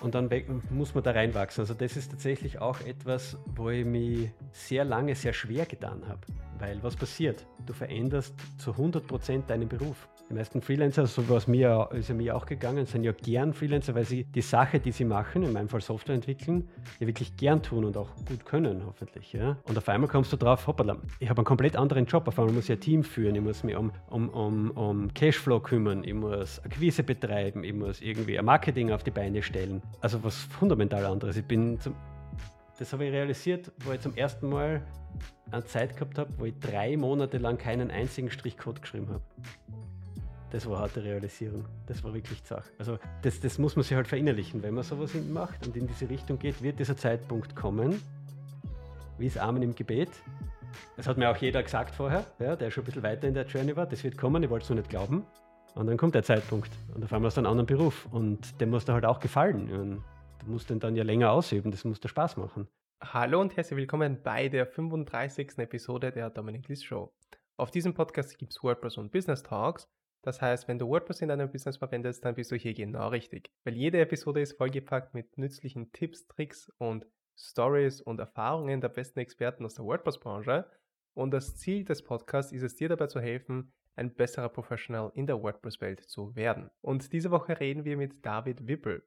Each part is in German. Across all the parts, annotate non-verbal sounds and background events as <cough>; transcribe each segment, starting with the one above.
und dann muss man da reinwachsen. Also das ist tatsächlich auch etwas, wo ich mich sehr lange sehr schwer getan habe. Weil was passiert? Du veränderst zu 100% deinen Beruf. Die meisten Freelancer, so was mir, ist mir auch gegangen, sind ja gern Freelancer, weil sie die Sache, die sie machen, in meinem Fall Software entwickeln, ja wirklich gern tun und auch gut können, hoffentlich. Ja? Und auf einmal kommst du drauf, hoppala, ich habe einen komplett anderen Job. Auf einmal muss ich ein Team führen, ich muss mich um, um, um, um Cashflow kümmern, ich muss Akquise betreiben, ich muss irgendwie ein Marketing auf die Beine stellen. Also was fundamental anderes. Ich bin zum, das habe ich realisiert, wo ich zum ersten Mal eine Zeit gehabt habe, wo ich drei Monate lang keinen einzigen Strichcode geschrieben habe. Das war harte Realisierung. Das war wirklich Zach. Also das, das muss man sich halt verinnerlichen. Wenn man sowas macht und in diese Richtung geht, wird dieser Zeitpunkt kommen, wie es Amen im Gebet. Das hat mir auch jeder gesagt vorher, ja, der schon ein bisschen weiter in der Journey war. Das wird kommen, ich wollte es nur nicht glauben. Und dann kommt der Zeitpunkt. Und auf einmal hast du einen anderen Beruf. Und dem muss dir halt auch gefallen. Und du musst den dann ja länger ausüben. Das muss dir Spaß machen. Hallo und herzlich willkommen bei der 35. Episode der Dominic List Show. Auf diesem Podcast gibt es WordPress und Business Talks das heißt, wenn du WordPress in deinem Business verwendest, dann bist du hier genau richtig. Weil jede Episode ist vollgepackt mit nützlichen Tipps, Tricks und Stories und Erfahrungen der besten Experten aus der WordPress-Branche. Und das Ziel des Podcasts ist es, dir dabei zu helfen, ein besserer Professional in der WordPress-Welt zu werden. Und diese Woche reden wir mit David Wippel.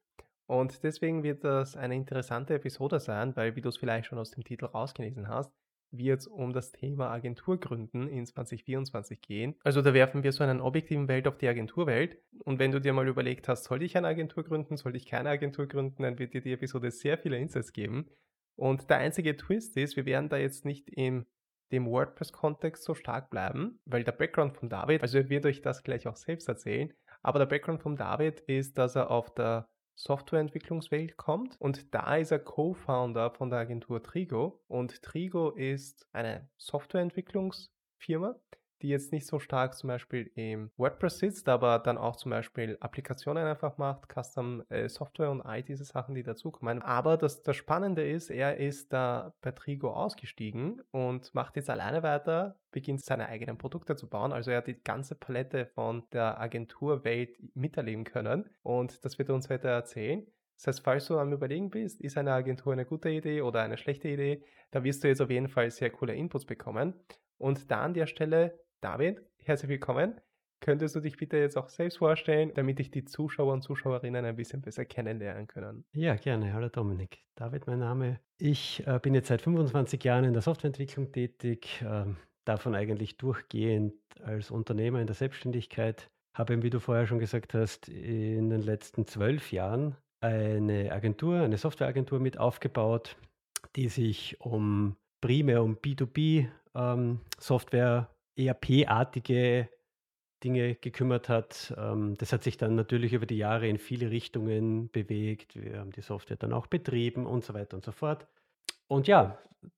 Und deswegen wird das eine interessante Episode sein, weil, wie du es vielleicht schon aus dem Titel rausgelesen hast, wird es um das Thema Agenturgründen in 2024 gehen. Also da werfen wir so einen objektiven Welt auf die Agenturwelt. Und wenn du dir mal überlegt hast, soll ich eine Agentur gründen, soll ich keine Agentur gründen, dann wird dir die Episode sehr viele Insights geben. Und der einzige Twist ist, wir werden da jetzt nicht in dem WordPress-Kontext so stark bleiben, weil der Background von David, also er wird euch das gleich auch selbst erzählen, aber der Background von David ist, dass er auf der Softwareentwicklungswelt kommt. Und da ist er Co-Founder von der Agentur Trigo. Und Trigo ist eine Softwareentwicklungsfirma, die jetzt nicht so stark zum Beispiel im WordPress sitzt, aber dann auch zum Beispiel Applikationen einfach macht, Custom äh, Software und all diese Sachen, die dazukommen. Aber das, das Spannende ist, er ist da bei Trigo ausgestiegen und macht jetzt alleine weiter, beginnt seine eigenen Produkte zu bauen. Also er hat die ganze Palette von der Agenturwelt miterleben können und das wird er uns heute erzählen. Das heißt, falls du am Überlegen bist, ist eine Agentur eine gute Idee oder eine schlechte Idee, da wirst du jetzt auf jeden Fall sehr coole Inputs bekommen. Und da an der Stelle David, herzlich willkommen. Könntest du dich bitte jetzt auch selbst vorstellen, damit ich die Zuschauer und Zuschauerinnen ein bisschen besser kennenlernen können? Ja, gerne. Hallo Dominik. David, mein Name. Ich äh, bin jetzt seit 25 Jahren in der Softwareentwicklung tätig, äh, davon eigentlich durchgehend als Unternehmer in der Selbstständigkeit. Habe, wie du vorher schon gesagt hast, in den letzten zwölf Jahren eine Agentur, eine Softwareagentur mit aufgebaut, die sich um primär um B2B ähm, Software ERP-artige Dinge gekümmert hat. Ähm, das hat sich dann natürlich über die Jahre in viele Richtungen bewegt. Wir haben die Software dann auch betrieben und so weiter und so fort. Und ja,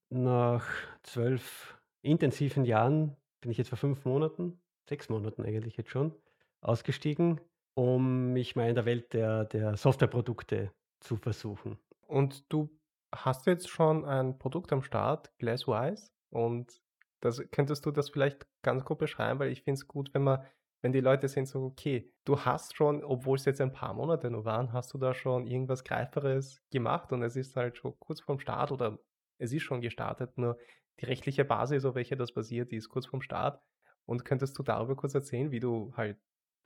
nach zwölf intensiven Jahren bin ich jetzt vor fünf Monaten, sechs Monaten eigentlich jetzt schon, ausgestiegen, um mich mal in der Welt der, der Softwareprodukte zu versuchen. Und du hast jetzt schon ein Produkt am Start, Glasswise, und das, könntest du das vielleicht ganz gut beschreiben, weil ich finde es gut, wenn man, wenn die Leute sind so, okay, du hast schon, obwohl es jetzt ein paar Monate nur waren, hast du da schon irgendwas Greiferes gemacht und es ist halt schon kurz vorm Start oder es ist schon gestartet, nur die rechtliche Basis, auf welche das basiert, die ist kurz vorm Start. Und könntest du darüber kurz erzählen, wie du halt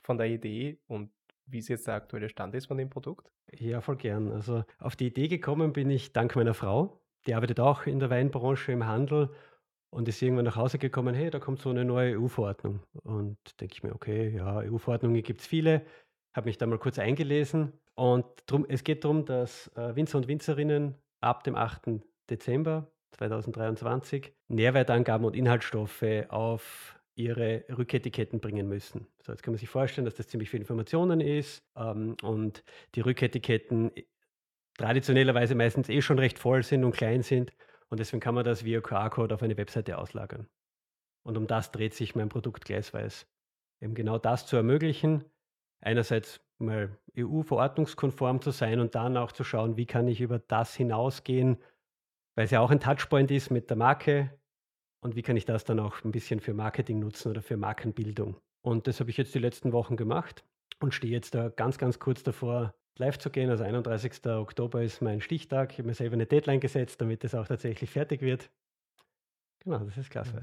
von der Idee und wie es jetzt der aktuelle Stand ist von dem Produkt? Ja, voll gern. Also auf die Idee gekommen bin ich dank meiner Frau. Die arbeitet auch in der Weinbranche im Handel und ist irgendwann nach Hause gekommen, hey, da kommt so eine neue EU-Verordnung. Und denke ich mir, okay, ja, EU-Verordnungen gibt es viele. Habe mich da mal kurz eingelesen. Und drum, es geht darum, dass äh, Winzer und Winzerinnen ab dem 8. Dezember 2023 Nährwertangaben und Inhaltsstoffe auf ihre Rücketiketten bringen müssen. So, jetzt kann man sich vorstellen, dass das ziemlich viel Informationen ist ähm, und die Rücketiketten traditionellerweise meistens eh schon recht voll sind und klein sind und deswegen kann man das via QR-Code auf eine Webseite auslagern. Und um das dreht sich mein Produkt Gleisweiß. Eben genau das zu ermöglichen, einerseits mal EU-verordnungskonform zu sein und dann auch zu schauen, wie kann ich über das hinausgehen, weil es ja auch ein Touchpoint ist mit der Marke und wie kann ich das dann auch ein bisschen für Marketing nutzen oder für Markenbildung. Und das habe ich jetzt die letzten Wochen gemacht und stehe jetzt da ganz, ganz kurz davor, live zu gehen. Also 31. Oktober ist mein Stichtag. Ich habe mir selber eine Deadline gesetzt, damit es auch tatsächlich fertig wird. Genau, das ist klasse.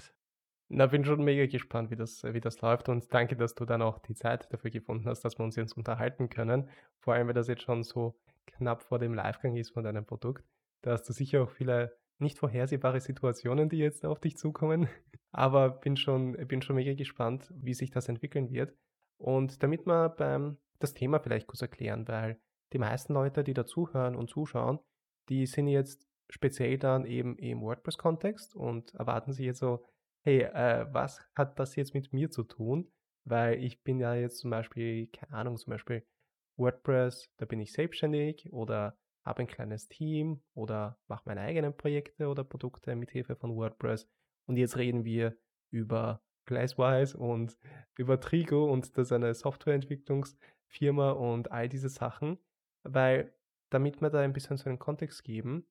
Na, bin schon mega gespannt, wie das, wie das läuft und danke, dass du dann auch die Zeit dafür gefunden hast, dass wir uns jetzt unterhalten können. Vor allem, weil das jetzt schon so knapp vor dem Livegang ist von deinem Produkt. Da hast du sicher auch viele nicht vorhersehbare Situationen, die jetzt auf dich zukommen. <laughs> Aber bin schon, bin schon mega gespannt, wie sich das entwickeln wird. Und damit wir beim das Thema vielleicht kurz erklären, weil die meisten Leute, die dazuhören und zuschauen, die sind jetzt speziell dann eben im WordPress-Kontext und erwarten sich jetzt so, hey, äh, was hat das jetzt mit mir zu tun? Weil ich bin ja jetzt zum Beispiel, keine Ahnung, zum Beispiel WordPress, da bin ich selbstständig oder habe ein kleines Team oder mache meine eigenen Projekte oder Produkte mit Hilfe von WordPress. Und jetzt reden wir über Glasswise und <laughs> über Trigo und das ist eine Softwareentwicklungsfirma und all diese Sachen, weil damit wir da ein bisschen so einen Kontext geben,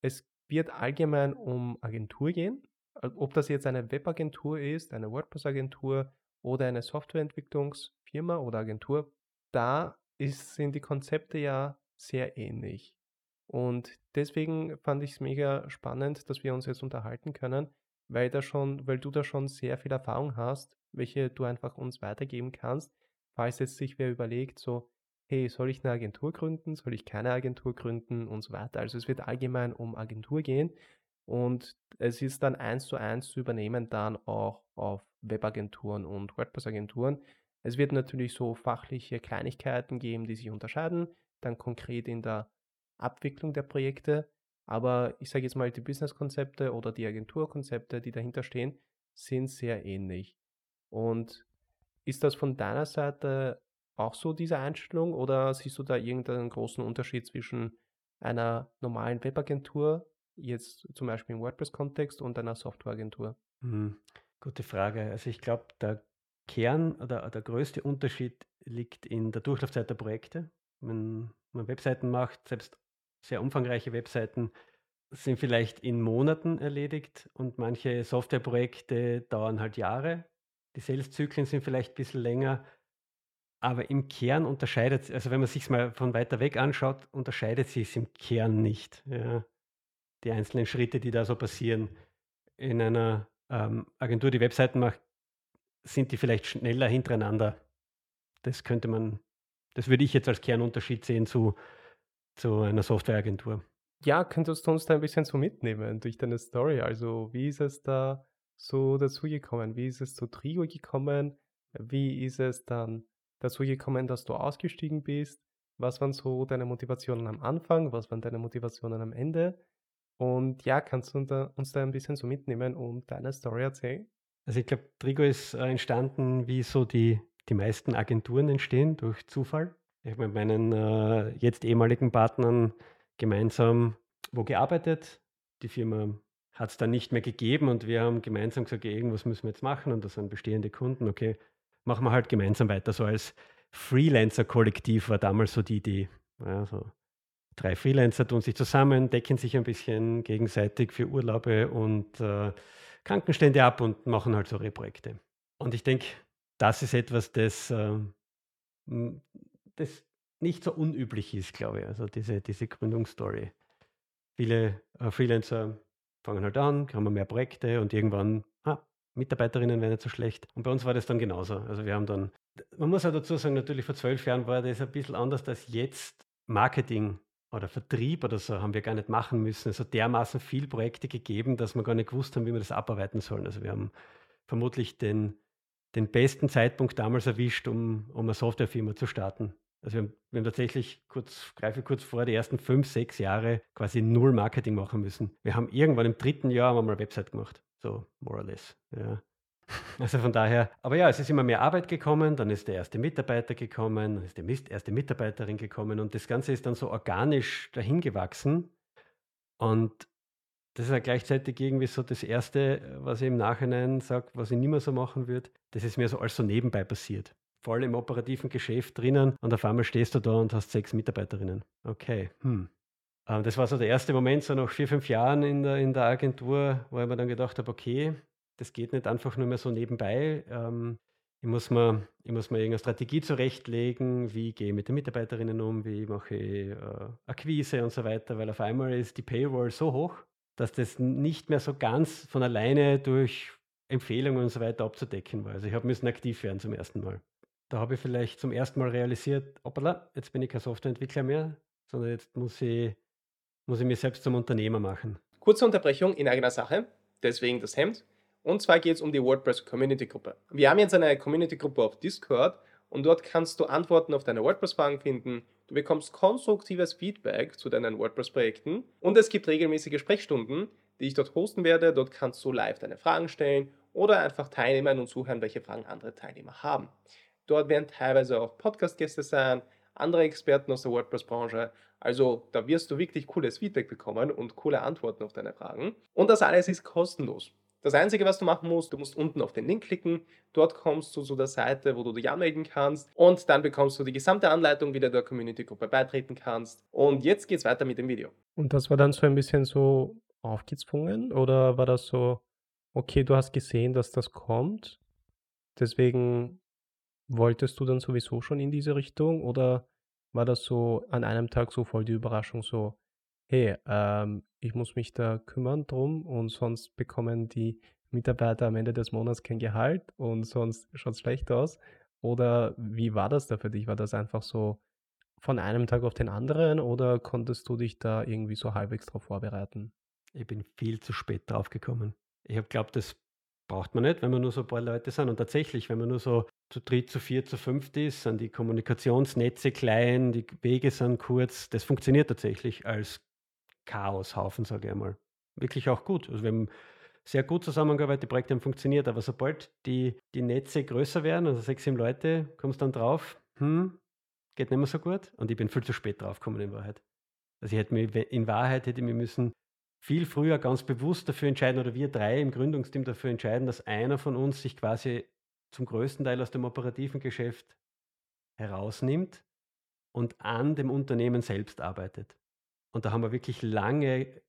es wird allgemein um Agentur gehen, ob das jetzt eine Webagentur ist, eine WordPress-Agentur oder eine Softwareentwicklungsfirma oder Agentur, da ist, sind die Konzepte ja sehr ähnlich. Und deswegen fand ich es mega spannend, dass wir uns jetzt unterhalten können, weil, da schon, weil du da schon sehr viel Erfahrung hast, welche du einfach uns weitergeben kannst, falls jetzt sich wer überlegt, so, hey, soll ich eine Agentur gründen, soll ich keine Agentur gründen und so weiter. Also es wird allgemein um Agentur gehen und es ist dann eins zu eins zu übernehmen dann auch auf Webagenturen und WordPress-Agenturen. Es wird natürlich so fachliche Kleinigkeiten geben, die sich unterscheiden, dann konkret in der Abwicklung der Projekte. Aber ich sage jetzt mal, die Business-Konzepte oder die Agenturkonzepte, die dahinter stehen, sind sehr ähnlich. Und ist das von deiner Seite auch so diese Einstellung oder siehst du da irgendeinen großen Unterschied zwischen einer normalen Webagentur, jetzt zum Beispiel im WordPress-Kontext, und einer Softwareagentur? Hm, gute Frage. Also ich glaube, der Kern oder der größte Unterschied liegt in der Durchlaufzeit der Projekte. Wenn man Webseiten macht, selbst sehr umfangreiche Webseiten, sind vielleicht in Monaten erledigt und manche Softwareprojekte dauern halt Jahre. Die Sales-Zyklen sind vielleicht ein bisschen länger, aber im Kern unterscheidet, also wenn man sich mal von weiter weg anschaut, unterscheidet sich es im Kern nicht. Ja. Die einzelnen Schritte, die da so passieren. In einer ähm, Agentur, die Webseiten macht, sind die vielleicht schneller hintereinander. Das könnte man, das würde ich jetzt als Kernunterschied sehen zu, zu einer Softwareagentur. Ja, könntest du uns da ein bisschen so mitnehmen durch deine Story? Also, wie ist es da so dazu gekommen? Wie ist es zu Trigo gekommen? Wie ist es dann dazu gekommen, dass du ausgestiegen bist? Was waren so deine Motivationen am Anfang? Was waren deine Motivationen am Ende? Und ja, kannst du uns da ein bisschen so mitnehmen und deine Story erzählen? Also ich glaube, Trigo ist äh, entstanden, wie so die, die meisten Agenturen entstehen, durch Zufall. Ich habe mit meinen äh, jetzt ehemaligen Partnern gemeinsam wo gearbeitet. Die Firma hat es dann nicht mehr gegeben und wir haben gemeinsam gesagt, irgendwas müssen wir jetzt machen und das sind bestehende Kunden. Okay, machen wir halt gemeinsam weiter. So als Freelancer-Kollektiv war damals so die Idee. Ja, drei Freelancer tun sich zusammen, decken sich ein bisschen gegenseitig für Urlaube und äh, Krankenstände ab und machen halt so Projekte. Und ich denke, das ist etwas, das, äh, das nicht so unüblich ist, glaube ich. Also diese, diese Gründungsstory. Viele äh, Freelancer fangen halt an, haben mehr Projekte und irgendwann, Mitarbeiterinnen wären nicht so schlecht. Und bei uns war das dann genauso. Also wir haben dann, man muss auch dazu sagen, natürlich vor zwölf Jahren war das ein bisschen anders als jetzt. Marketing oder Vertrieb oder so haben wir gar nicht machen müssen. Es hat dermaßen viele Projekte gegeben, dass wir gar nicht gewusst haben, wie wir das abarbeiten sollen. Also wir haben vermutlich den, den besten Zeitpunkt damals erwischt, um, um eine Softwarefirma zu starten. Also wir haben, wir haben tatsächlich, kurz, greife kurz vor, die ersten fünf, sechs Jahre quasi null Marketing machen müssen. Wir haben irgendwann im dritten Jahr haben wir mal eine Website gemacht. So, more or less. Ja. <laughs> Also von daher, aber ja, es ist immer mehr Arbeit gekommen, dann ist der erste Mitarbeiter gekommen, dann ist die erste Mitarbeiterin gekommen und das Ganze ist dann so organisch dahin gewachsen. Und das ist ja gleichzeitig irgendwie so das Erste, was ich im Nachhinein sage, was ich nicht mehr so machen würde. Das ist mir so alles so nebenbei passiert. Voll im operativen Geschäft drinnen und auf einmal stehst du da und hast sechs Mitarbeiterinnen. Okay, hm. Ähm, das war so der erste Moment, so nach vier, fünf Jahren in der, in der Agentur, wo ich mir dann gedacht habe, okay, das geht nicht einfach nur mehr so nebenbei. Ähm, Ich muss mir, ich muss mir irgendeine Strategie zurechtlegen, wie gehe ich mit den Mitarbeiterinnen um, wie mache ich äh, Akquise und so weiter, weil auf einmal ist die Paywall so hoch, dass das nicht mehr so ganz von alleine durch Empfehlungen und so weiter abzudecken war. Also ich habe müssen aktiv werden zum ersten Mal. Da habe ich vielleicht zum ersten Mal realisiert, hoppala, jetzt bin ich kein Softwareentwickler mehr, sondern jetzt muss ich, muss ich mich selbst zum Unternehmer machen. Kurze Unterbrechung in eigener Sache, deswegen das Hemd. Und zwar geht es um die WordPress Community Gruppe. Wir haben jetzt eine Community Gruppe auf Discord und dort kannst du Antworten auf deine WordPress-Fragen finden. Du bekommst konstruktives Feedback zu deinen WordPress-Projekten und es gibt regelmäßige Sprechstunden, die ich dort hosten werde. Dort kannst du live deine Fragen stellen oder einfach teilnehmen und zuhören, welche Fragen andere Teilnehmer haben. Dort werden teilweise auch Podcast-Gäste sein, andere Experten aus der WordPress-Branche. Also da wirst du wirklich cooles Feedback bekommen und coole Antworten auf deine Fragen. Und das alles ist kostenlos. Das Einzige, was du machen musst, du musst unten auf den Link klicken. Dort kommst du zu der Seite, wo du dich anmelden kannst. Und dann bekommst du die gesamte Anleitung, wie du der Community-Gruppe beitreten kannst. Und jetzt geht's weiter mit dem Video. Und das war dann so ein bisschen so aufgezwungen? Oder war das so, okay, du hast gesehen, dass das kommt, deswegen wolltest du dann sowieso schon in diese Richtung? Oder war das so an einem Tag so voll die Überraschung, so, hey, ähm, ich muss mich da kümmern drum und sonst bekommen die Mitarbeiter am Ende des Monats kein Gehalt und sonst schaut es schlecht aus? Oder wie war das da für dich? War das einfach so von einem Tag auf den anderen oder konntest du dich da irgendwie so halbwegs drauf vorbereiten? Ich bin viel zu spät drauf gekommen. Ich habe glaubt, das braucht man nicht, wenn man nur so ein paar Leute sind. Und tatsächlich, wenn man nur so zu dritt, zu vier, zu fünft ist, sind die Kommunikationsnetze klein, die Wege sind kurz. Das funktioniert tatsächlich als Chaoshaufen, sage ich einmal. Wirklich auch gut. Also wir haben sehr gut zusammengearbeitet, die Projekte haben funktioniert, aber sobald die, die Netze größer werden, also sechs, sieben Leute, kommst dann drauf, hm, geht nicht mehr so gut. Und ich bin viel zu spät draufgekommen in Wahrheit. Also ich hätte mich, in Wahrheit hätte ich mich müssen viel früher ganz bewusst dafür entscheiden, oder wir drei im Gründungsteam dafür entscheiden, dass einer von uns sich quasi zum größten Teil aus dem operativen Geschäft herausnimmt und an dem Unternehmen selbst arbeitet. Und da haben wir wirklich lange äh,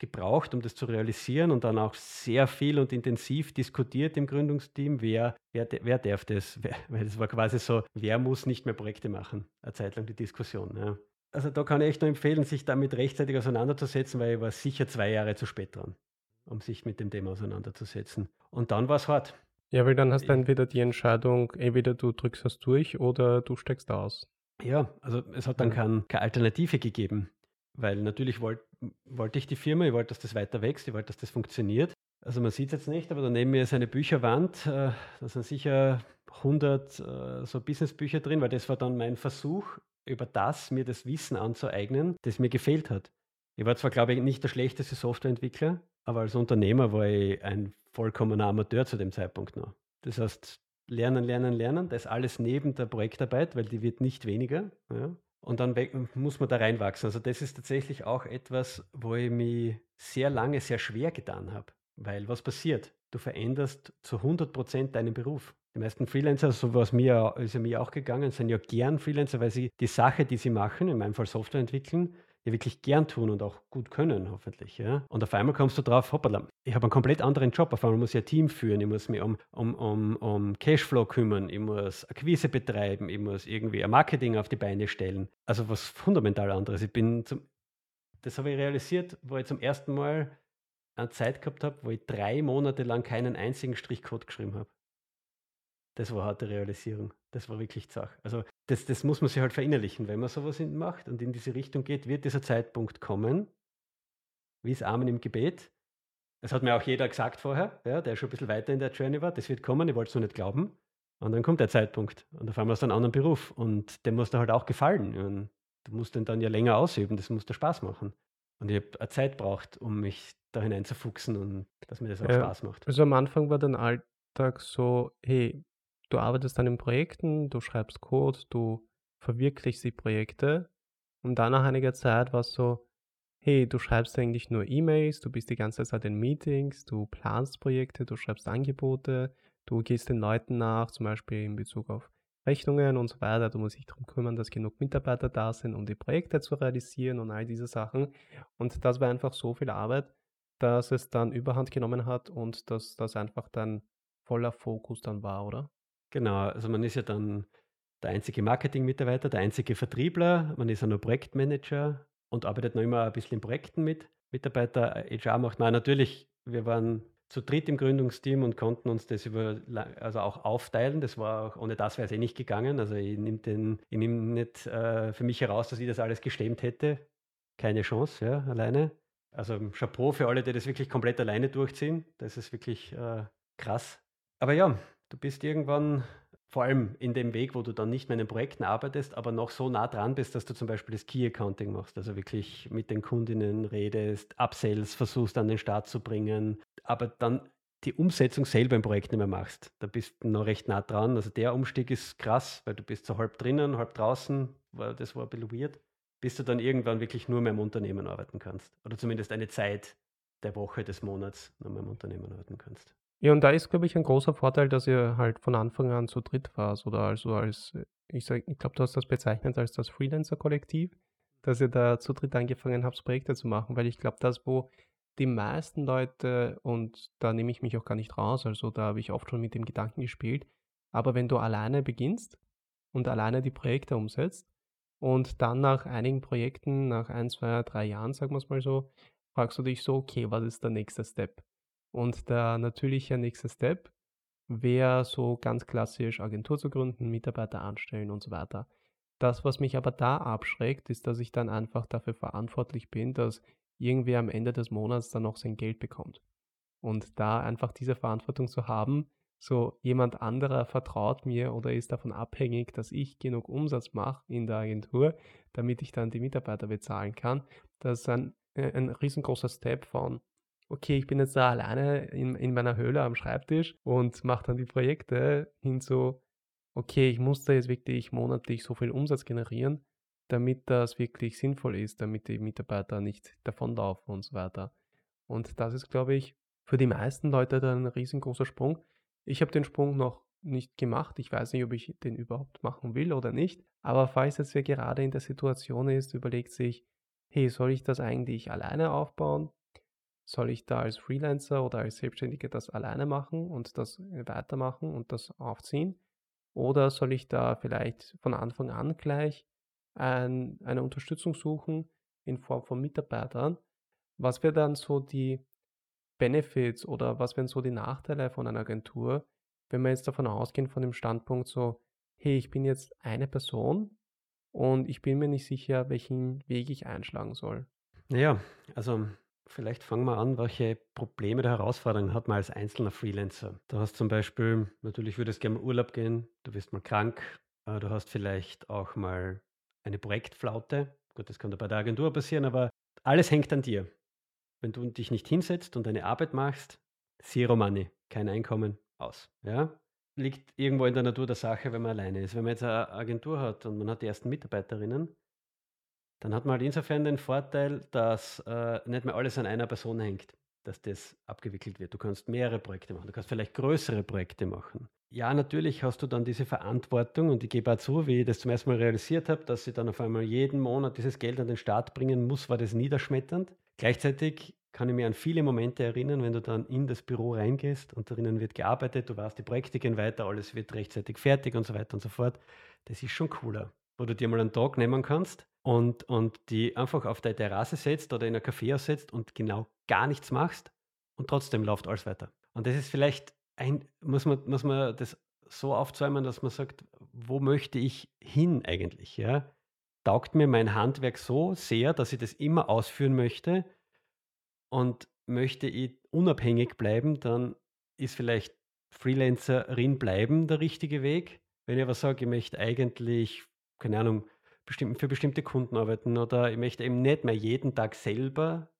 gebraucht, um das zu realisieren und dann auch sehr viel und intensiv diskutiert im Gründungsteam, wer, wer, wer darf das, <laughs> weil es war quasi so, wer muss nicht mehr Projekte machen, eine Zeit lang die Diskussion. Ja. Also da kann ich echt nur empfehlen, sich damit rechtzeitig auseinanderzusetzen, weil ich war sicher zwei Jahre zu spät dran, um sich mit dem Thema auseinanderzusetzen. Und dann war es hart. Ja, weil dann hast du entweder die Entscheidung, entweder du drückst das durch oder du steckst aus. Ja, also es hat dann kein, keine Alternative gegeben. Weil natürlich wollte wollt ich die Firma, ich wollte, dass das weiter wächst, ich wollte, dass das funktioniert. Also man sieht es jetzt nicht, aber daneben mir ist eine Bücherwand. Äh, da sind sicher 100 äh, so Businessbücher drin, weil das war dann mein Versuch, über das mir das Wissen anzueignen, das mir gefehlt hat. Ich war zwar, glaube ich, nicht der schlechteste Softwareentwickler, aber als Unternehmer war ich ein vollkommener Amateur zu dem Zeitpunkt noch. Das heißt, lernen, lernen, lernen, das alles neben der Projektarbeit, weil die wird nicht weniger. Ja. Und dann muss man da reinwachsen. Also das ist tatsächlich auch etwas, wo ich mich sehr lange sehr schwer getan habe. Weil was passiert? Du veränderst zu 100 Prozent deinen Beruf. Die meisten Freelancer, so was mir, ist ja mir auch gegangen, sind ja gern Freelancer, weil sie die Sache, die sie machen, in meinem Fall Software entwickeln, ja wirklich gern tun und auch gut können, hoffentlich. Ja? Und auf einmal kommst du drauf, hoppala, ich habe einen komplett anderen Job. Auf einmal muss ich ein Team führen, ich muss mich um, um, um, um Cashflow kümmern, ich muss Akquise betreiben, ich muss irgendwie ein Marketing auf die Beine stellen. Also was fundamental anderes. Ich bin zum, das habe ich realisiert, wo ich zum ersten Mal eine Zeit gehabt habe, wo ich drei Monate lang keinen einzigen Strichcode geschrieben habe. Das war harte Realisierung. Das war wirklich zach. Also das, das muss man sich halt verinnerlichen. Wenn man sowas macht und in diese Richtung geht, wird dieser Zeitpunkt kommen, wie es Amen im Gebet. Das hat mir auch jeder gesagt vorher, ja, der schon ein bisschen weiter in der Journey war. Das wird kommen, ich wollte es nur nicht glauben. Und dann kommt der Zeitpunkt. Und auf einmal hast du einen anderen Beruf. Und dem muss dir halt auch gefallen. Und du musst den dann ja länger ausüben. Das muss dir Spaß machen. Und ich habe eine Zeit braucht, um mich da hineinzufuchsen und dass mir das auch ja, Spaß macht. Also am Anfang war dein Alltag so, hey, du arbeitest dann in Projekten, du schreibst Code, du verwirklichst die Projekte und dann nach einiger Zeit war es so, hey, du schreibst eigentlich nur E-Mails, du bist die ganze Zeit in Meetings, du planst Projekte, du schreibst Angebote, du gehst den Leuten nach, zum Beispiel in Bezug auf Rechnungen und so weiter. Du musst dich darum kümmern, dass genug Mitarbeiter da sind, um die Projekte zu realisieren und all diese Sachen. Und das war einfach so viel Arbeit, dass es dann Überhand genommen hat und dass das einfach dann voller Fokus dann war, oder? Genau, also man ist ja dann der einzige Marketing-Mitarbeiter, der einzige Vertriebler, man ist ja nur Projektmanager und arbeitet noch immer ein bisschen in Projekten mit. Mitarbeiter HR macht, nein, natürlich, wir waren zu dritt im Gründungsteam und konnten uns das über, also auch aufteilen. Das war auch, ohne das wäre es eh nicht gegangen. Also ich nehme den, ich nehme nicht äh, für mich heraus, dass ich das alles gestemmt hätte. Keine Chance, ja, alleine. Also Chapeau für alle, die das wirklich komplett alleine durchziehen. Das ist wirklich äh, krass. Aber ja, du bist irgendwann vor allem in dem Weg, wo du dann nicht mehr in den Projekten arbeitest, aber noch so nah dran bist, dass du zum Beispiel das Key Accounting machst, also wirklich mit den Kundinnen redest, Upsells versuchst an den Start zu bringen, aber dann die Umsetzung selber im Projekt nicht mehr machst. Da bist du noch recht nah dran. Also der Umstieg ist krass, weil du bist so halb drinnen, halb draußen, das war ein bisschen weird, bis du dann irgendwann wirklich nur mehr im Unternehmen arbeiten kannst. Oder zumindest eine Zeit der Woche, des Monats nur mehr im Unternehmen arbeiten kannst. Ja, und da ist, glaube ich, ein großer Vorteil, dass ihr halt von Anfang an zu dritt warst oder also als, ich ich glaube, du hast das bezeichnet als das Freelancer-Kollektiv, dass ihr da zu dritt angefangen habt, Projekte zu machen, weil ich glaube, das, wo die meisten Leute, und da nehme ich mich auch gar nicht raus, also da habe ich oft schon mit dem Gedanken gespielt, aber wenn du alleine beginnst und alleine die Projekte umsetzt und dann nach einigen Projekten, nach ein, zwei, drei Jahren, sagen wir es mal so, fragst du dich so, okay, was ist der nächste Step? Und der natürliche nächste Step wäre so ganz klassisch Agentur zu gründen, Mitarbeiter anstellen und so weiter. Das, was mich aber da abschreckt, ist, dass ich dann einfach dafür verantwortlich bin, dass irgendwer am Ende des Monats dann noch sein Geld bekommt. Und da einfach diese Verantwortung zu haben, so jemand anderer vertraut mir oder ist davon abhängig, dass ich genug Umsatz mache in der Agentur, damit ich dann die Mitarbeiter bezahlen kann, das ist ein, äh, ein riesengroßer Step von okay, ich bin jetzt da alleine in, in meiner Höhle am Schreibtisch und mache dann die Projekte hin zu, okay, ich muss da jetzt wirklich monatlich so viel Umsatz generieren, damit das wirklich sinnvoll ist, damit die Mitarbeiter nicht davonlaufen und so weiter. Und das ist, glaube ich, für die meisten Leute dann ein riesengroßer Sprung. Ich habe den Sprung noch nicht gemacht. Ich weiß nicht, ob ich den überhaupt machen will oder nicht. Aber falls jetzt wer gerade in der Situation ist, überlegt sich, hey, soll ich das eigentlich alleine aufbauen? Soll ich da als Freelancer oder als Selbstständiger das alleine machen und das äh, weitermachen und das aufziehen? Oder soll ich da vielleicht von Anfang an gleich ein, eine Unterstützung suchen in Form von Mitarbeitern? Was wäre dann so die Benefits oder was wären so die Nachteile von einer Agentur, wenn wir jetzt davon ausgehen, von dem Standpunkt so, hey, ich bin jetzt eine Person und ich bin mir nicht sicher, welchen Weg ich einschlagen soll? Ja, also Vielleicht fangen wir an, welche Probleme oder Herausforderungen hat man als einzelner Freelancer? Du hast zum Beispiel, natürlich würdest gerne Urlaub gehen, du wirst mal krank, äh, du hast vielleicht auch mal eine Projektflaute. Gut, das kann bei der Agentur passieren, aber alles hängt an dir. Wenn du dich nicht hinsetzt und deine Arbeit machst, Zero Money, kein Einkommen, aus. Ja? Liegt irgendwo in der Natur der Sache, wenn man alleine ist. Wenn man jetzt eine Agentur hat und man hat die ersten Mitarbeiterinnen, dann hat man halt insofern den Vorteil, dass äh, nicht mehr alles an einer Person hängt, dass das abgewickelt wird. Du kannst mehrere Projekte machen, du kannst vielleicht größere Projekte machen. Ja, natürlich hast du dann diese Verantwortung und ich gebe auch zu, wie ich das zum ersten Mal realisiert habe, dass ich dann auf einmal jeden Monat dieses Geld an den Start bringen muss, war das niederschmetternd. Gleichzeitig kann ich mich an viele Momente erinnern, wenn du dann in das Büro reingehst und drinnen wird gearbeitet, du weißt, die Projekte gehen weiter, alles wird rechtzeitig fertig und so weiter und so fort. Das ist schon cooler, wo du dir mal einen Tag nehmen kannst und, und die einfach auf der Terrasse setzt oder in ein Café setzt und genau gar nichts machst und trotzdem läuft alles weiter. Und das ist vielleicht ein, muss man, muss man das so aufzäumen, dass man sagt, wo möchte ich hin eigentlich? Ja? Taugt mir mein Handwerk so sehr, dass ich das immer ausführen möchte und möchte ich unabhängig bleiben, dann ist vielleicht Freelancerin bleiben der richtige Weg. Wenn ich aber sage, ich möchte eigentlich, keine Ahnung, für bestimmte Kunden arbeiten oder ich möchte eben nicht mehr jeden Tag selber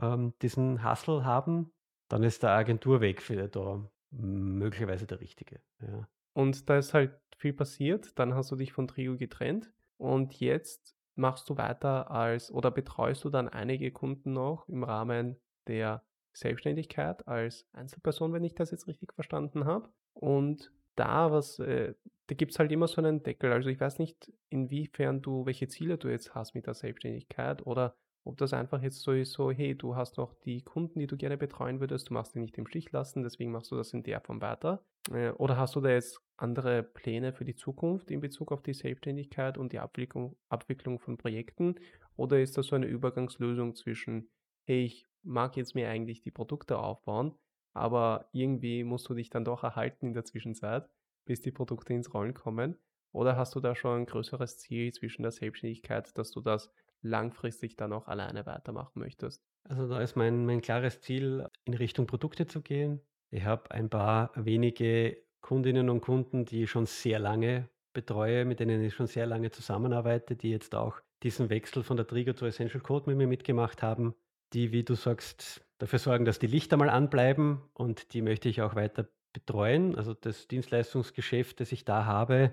ähm, diesen Hustle haben, dann ist der Agenturweg für da möglicherweise der richtige. Ja. Und da ist halt viel passiert, dann hast du dich von Trio getrennt und jetzt machst du weiter als oder betreust du dann einige Kunden noch im Rahmen der Selbstständigkeit als Einzelperson, wenn ich das jetzt richtig verstanden habe. Und da, was, äh, da gibt es halt immer so einen Deckel. Also ich weiß nicht, inwiefern du, welche Ziele du jetzt hast mit der Selbstständigkeit oder Ob das einfach jetzt so ist, so, hey, du hast noch die Kunden, die du gerne betreuen würdest, du machst die nicht im Stich lassen, deswegen machst du das in der Form weiter. Äh, oder hast du da jetzt andere Pläne für die Zukunft in Bezug auf die Selbstständigkeit und die Abwicklung, Abwicklung von Projekten? Oder ist das so eine Übergangslösung zwischen, hey, ich mag jetzt mir eigentlich die Produkte aufbauen, aber irgendwie musst du dich dann doch erhalten in der Zwischenzeit, bis die Produkte ins Rollen kommen? Oder hast du da schon ein größeres Ziel zwischen der Selbstständigkeit, dass du das langfristig dann auch alleine weitermachen möchtest? Also da ist mein, mein klares Ziel, in Richtung Produkte zu gehen. Ich habe ein paar wenige Kundinnen und Kunden, die ich schon sehr lange betreue, mit denen ich schon sehr lange zusammenarbeite, die jetzt auch diesen Wechsel von der Trigger zu Essential Code mit mir mitgemacht haben, die, wie du sagst, dafür sorgen, dass die Lichter mal anbleiben und die möchte ich auch weiter betreuen. Also das Dienstleistungsgeschäft, das ich da habe,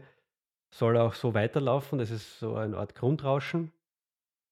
soll auch so weiterlaufen. Das ist so eine Art Grundrauschen.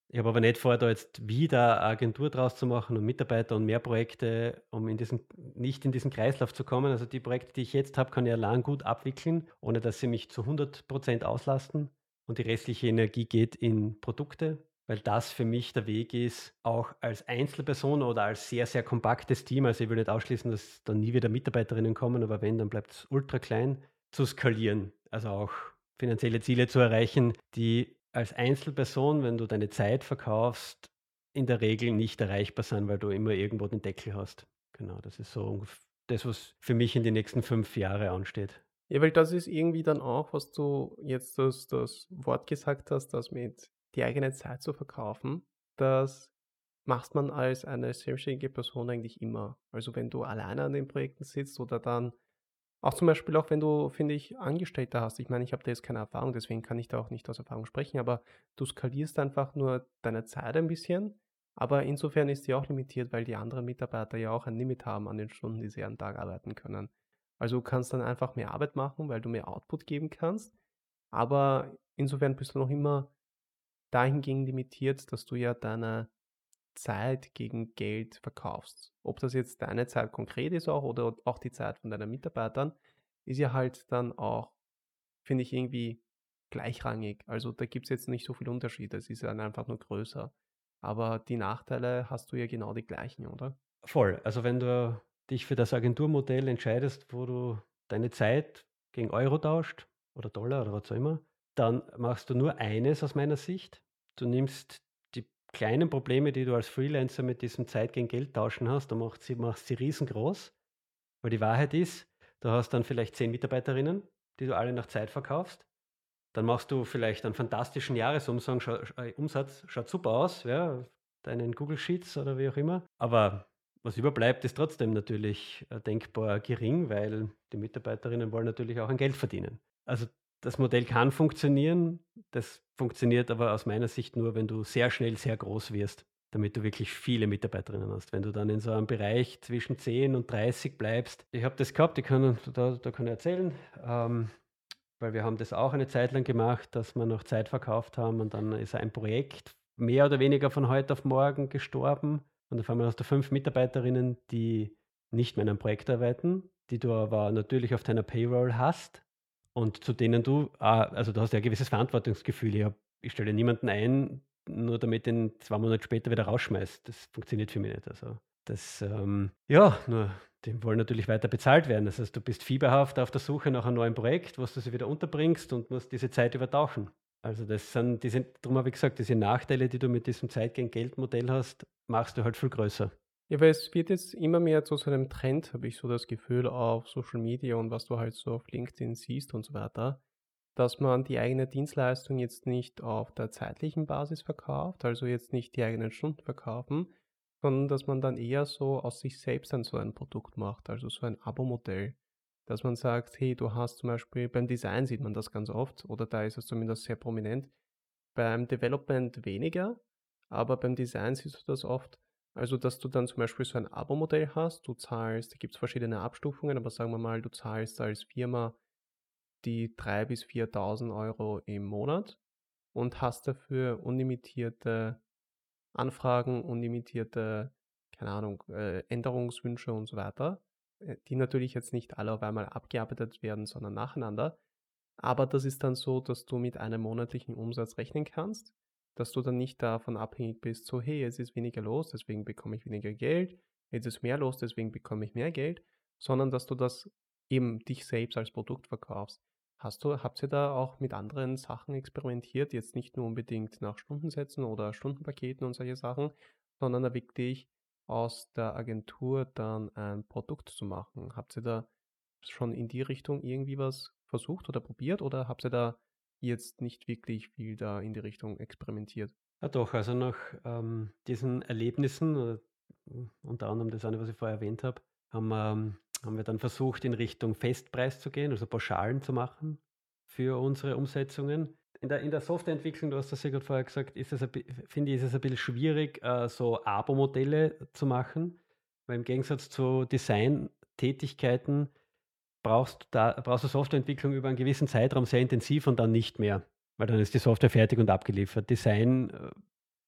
Ich habe aber nicht vor, da jetzt wieder eine Agentur draus zu machen und Mitarbeiter und mehr Projekte, um in diesen, nicht in diesen Kreislauf zu kommen. Also die Projekte, die ich jetzt habe, kann ich allein gut abwickeln, ohne dass sie mich zu 100 Prozent auslasten. Und die restliche Energie geht in Produkte, weil das für mich der Weg ist, auch als Einzelperson oder als sehr, sehr kompaktes Team, also ich will nicht ausschließen, dass dann nie wieder Mitarbeiterinnen kommen, aber wenn, dann bleibt es ultra klein, zu skalieren. Also auch finanzielle Ziele zu erreichen, die als Einzelperson, wenn du deine Zeit verkaufst, in der Regel nicht erreichbar sind, weil du immer irgendwo den Deckel hast. Genau, das ist so das, was für mich in den nächsten fünf Jahre ansteht. Ja, weil das ist irgendwie dann auch, was du jetzt das, das Wort gesagt hast, das mit die eigene Zeit zu verkaufen, das macht man als eine selbstständige Person eigentlich immer. Also wenn du alleine an den Projekten sitzt oder dann auch zum Beispiel auch, wenn du, finde ich, Angestellte hast. Ich meine, ich habe da jetzt keine Erfahrung, deswegen kann ich da auch nicht aus Erfahrung sprechen, aber du skalierst einfach nur deine Zeit ein bisschen. Aber insofern ist die auch limitiert, weil die anderen Mitarbeiter ja auch ein Limit haben an den Stunden, die sie an Tag arbeiten können. Also du kannst dann einfach mehr Arbeit machen, weil du mehr Output geben kannst. Aber insofern bist du noch immer dahingehend limitiert, dass du ja deine Zeit gegen Geld verkaufst. Ob das jetzt deine Zeit konkret ist auch oder auch die Zeit von deinen Mitarbeitern, ist ja halt dann auch, finde ich, irgendwie gleichrangig. Also da gibt es jetzt nicht so viel Unterschied. Es ist dann einfach nur größer. Aber die Nachteile hast du ja genau die gleichen, oder? Voll. Also wenn du dich für das Agenturmodell entscheidest, wo du deine Zeit gegen Euro tauscht oder Dollar oder was auch immer, dann machst du nur eines aus meiner Sicht. Du nimmst kleinen Probleme, die du als Freelancer mit diesem Zeit gegen Geld tauschen hast, da machst sie, machst sie riesengroß. Weil die Wahrheit ist, du hast dann vielleicht zehn Mitarbeiterinnen, die du alle nach Zeit verkaufst. Dann machst du vielleicht einen fantastischen Jahresumsatz, äh, Umsatz, schaut super aus, ja, deinen Google Sheets oder wie auch immer. Aber was überbleibt, ist trotzdem natürlich äh, denkbar gering, weil die Mitarbeiterinnen wollen natürlich auch ein Geld verdienen. Also das Modell kann funktionieren. Das funktioniert aber aus meiner Sicht nur, wenn du sehr schnell sehr groß wirst, damit du wirklich viele Mitarbeiterinnen hast. Wenn du dann in so einem Bereich zwischen 10 und 30 bleibst, ich habe das gehabt, ich kann, da, da kann ich erzählen, ähm, weil wir haben das auch eine Zeit lang gemacht, dass wir noch Zeit verkauft haben und dann ist ein Projekt mehr oder weniger von heute auf morgen gestorben. Und auf einmal hast du fünf Mitarbeiterinnen, die nicht mehr in einem Projekt arbeiten, die du aber natürlich auf deiner Payroll hast und zu denen du, ah, also du hast ja ein gewisses Verantwortungsgefühl. Ich, ich stelle niemanden ein, nur damit den zwei Monate später wieder rausschmeißt. Das funktioniert für mich nicht. Also das, ähm, ja, nur die wollen natürlich weiter bezahlt werden. Das heißt, du bist fieberhaft auf der Suche nach einem neuen Projekt, wo du sie wieder unterbringst und musst diese Zeit übertauchen. Also das sind, diese, darum habe ich gesagt, diese Nachteile, die du mit diesem Zeit gegen Geld Modell hast, machst du halt viel größer. Ja, weil es wird jetzt immer mehr zu so einem Trend, habe ich so das Gefühl, auf Social Media und was du halt so auf LinkedIn siehst und so weiter, dass man die eigene Dienstleistung jetzt nicht auf der zeitlichen Basis verkauft, also jetzt nicht die eigenen Stunden verkaufen, sondern dass man dann eher so aus sich selbst dann so ein Produkt macht, also so ein Abo-Modell. Dass man sagt, hey, du hast zum Beispiel beim Design sieht man das ganz oft, oder da ist es zumindest sehr prominent, beim Development weniger, aber beim Design siehst du das oft, also, dass du dann zum Beispiel so ein Abo-Modell hast, du zahlst, da gibt es verschiedene Abstufungen, aber sagen wir mal, du zahlst als Firma die 3.000 bis 4.000 Euro im Monat und hast dafür unlimitierte Anfragen, unlimitierte, keine Ahnung, äh, Änderungswünsche und so weiter, äh, die natürlich jetzt nicht alle auf einmal abgearbeitet werden, sondern nacheinander. Aber das ist dann so, dass du mit einem monatlichen Umsatz rechnen kannst dass du dann nicht davon abhängig bist, so hey, es ist weniger los, deswegen bekomme ich weniger Geld, jetzt ist mehr los, deswegen bekomme ich mehr Geld, sondern dass du das eben dich selbst als Produkt verkaufst. Hast du, habt ihr da auch mit anderen Sachen experimentiert, jetzt nicht nur unbedingt nach Stundensätzen oder Stundenpaketen und solche Sachen, sondern da wirklich aus der Agentur dann ein Produkt zu machen? Habt ihr da schon in die Richtung irgendwie was versucht oder probiert oder habt ihr da jetzt nicht wirklich viel da in die Richtung experimentiert? Ja doch, also nach ähm, diesen Erlebnissen, oder, hm, unter anderem das eine, was ich vorher erwähnt habe, haben wir, ähm, haben wir dann versucht, in Richtung Festpreis zu gehen, also Pauschalen zu machen für unsere Umsetzungen. In der, in der Softwareentwicklung, du hast das ja gerade vorher gesagt, ist es finde ich, ist es ein bisschen schwierig, äh, so Abo-Modelle zu machen, weil im Gegensatz zu Design-Tätigkeiten brauchst, da, brauchst du Softwareentwicklung über einen gewissen Zeitraum sehr intensiv und dann nicht mehr, weil dann ist die Software fertig und abgeliefert. Design, äh,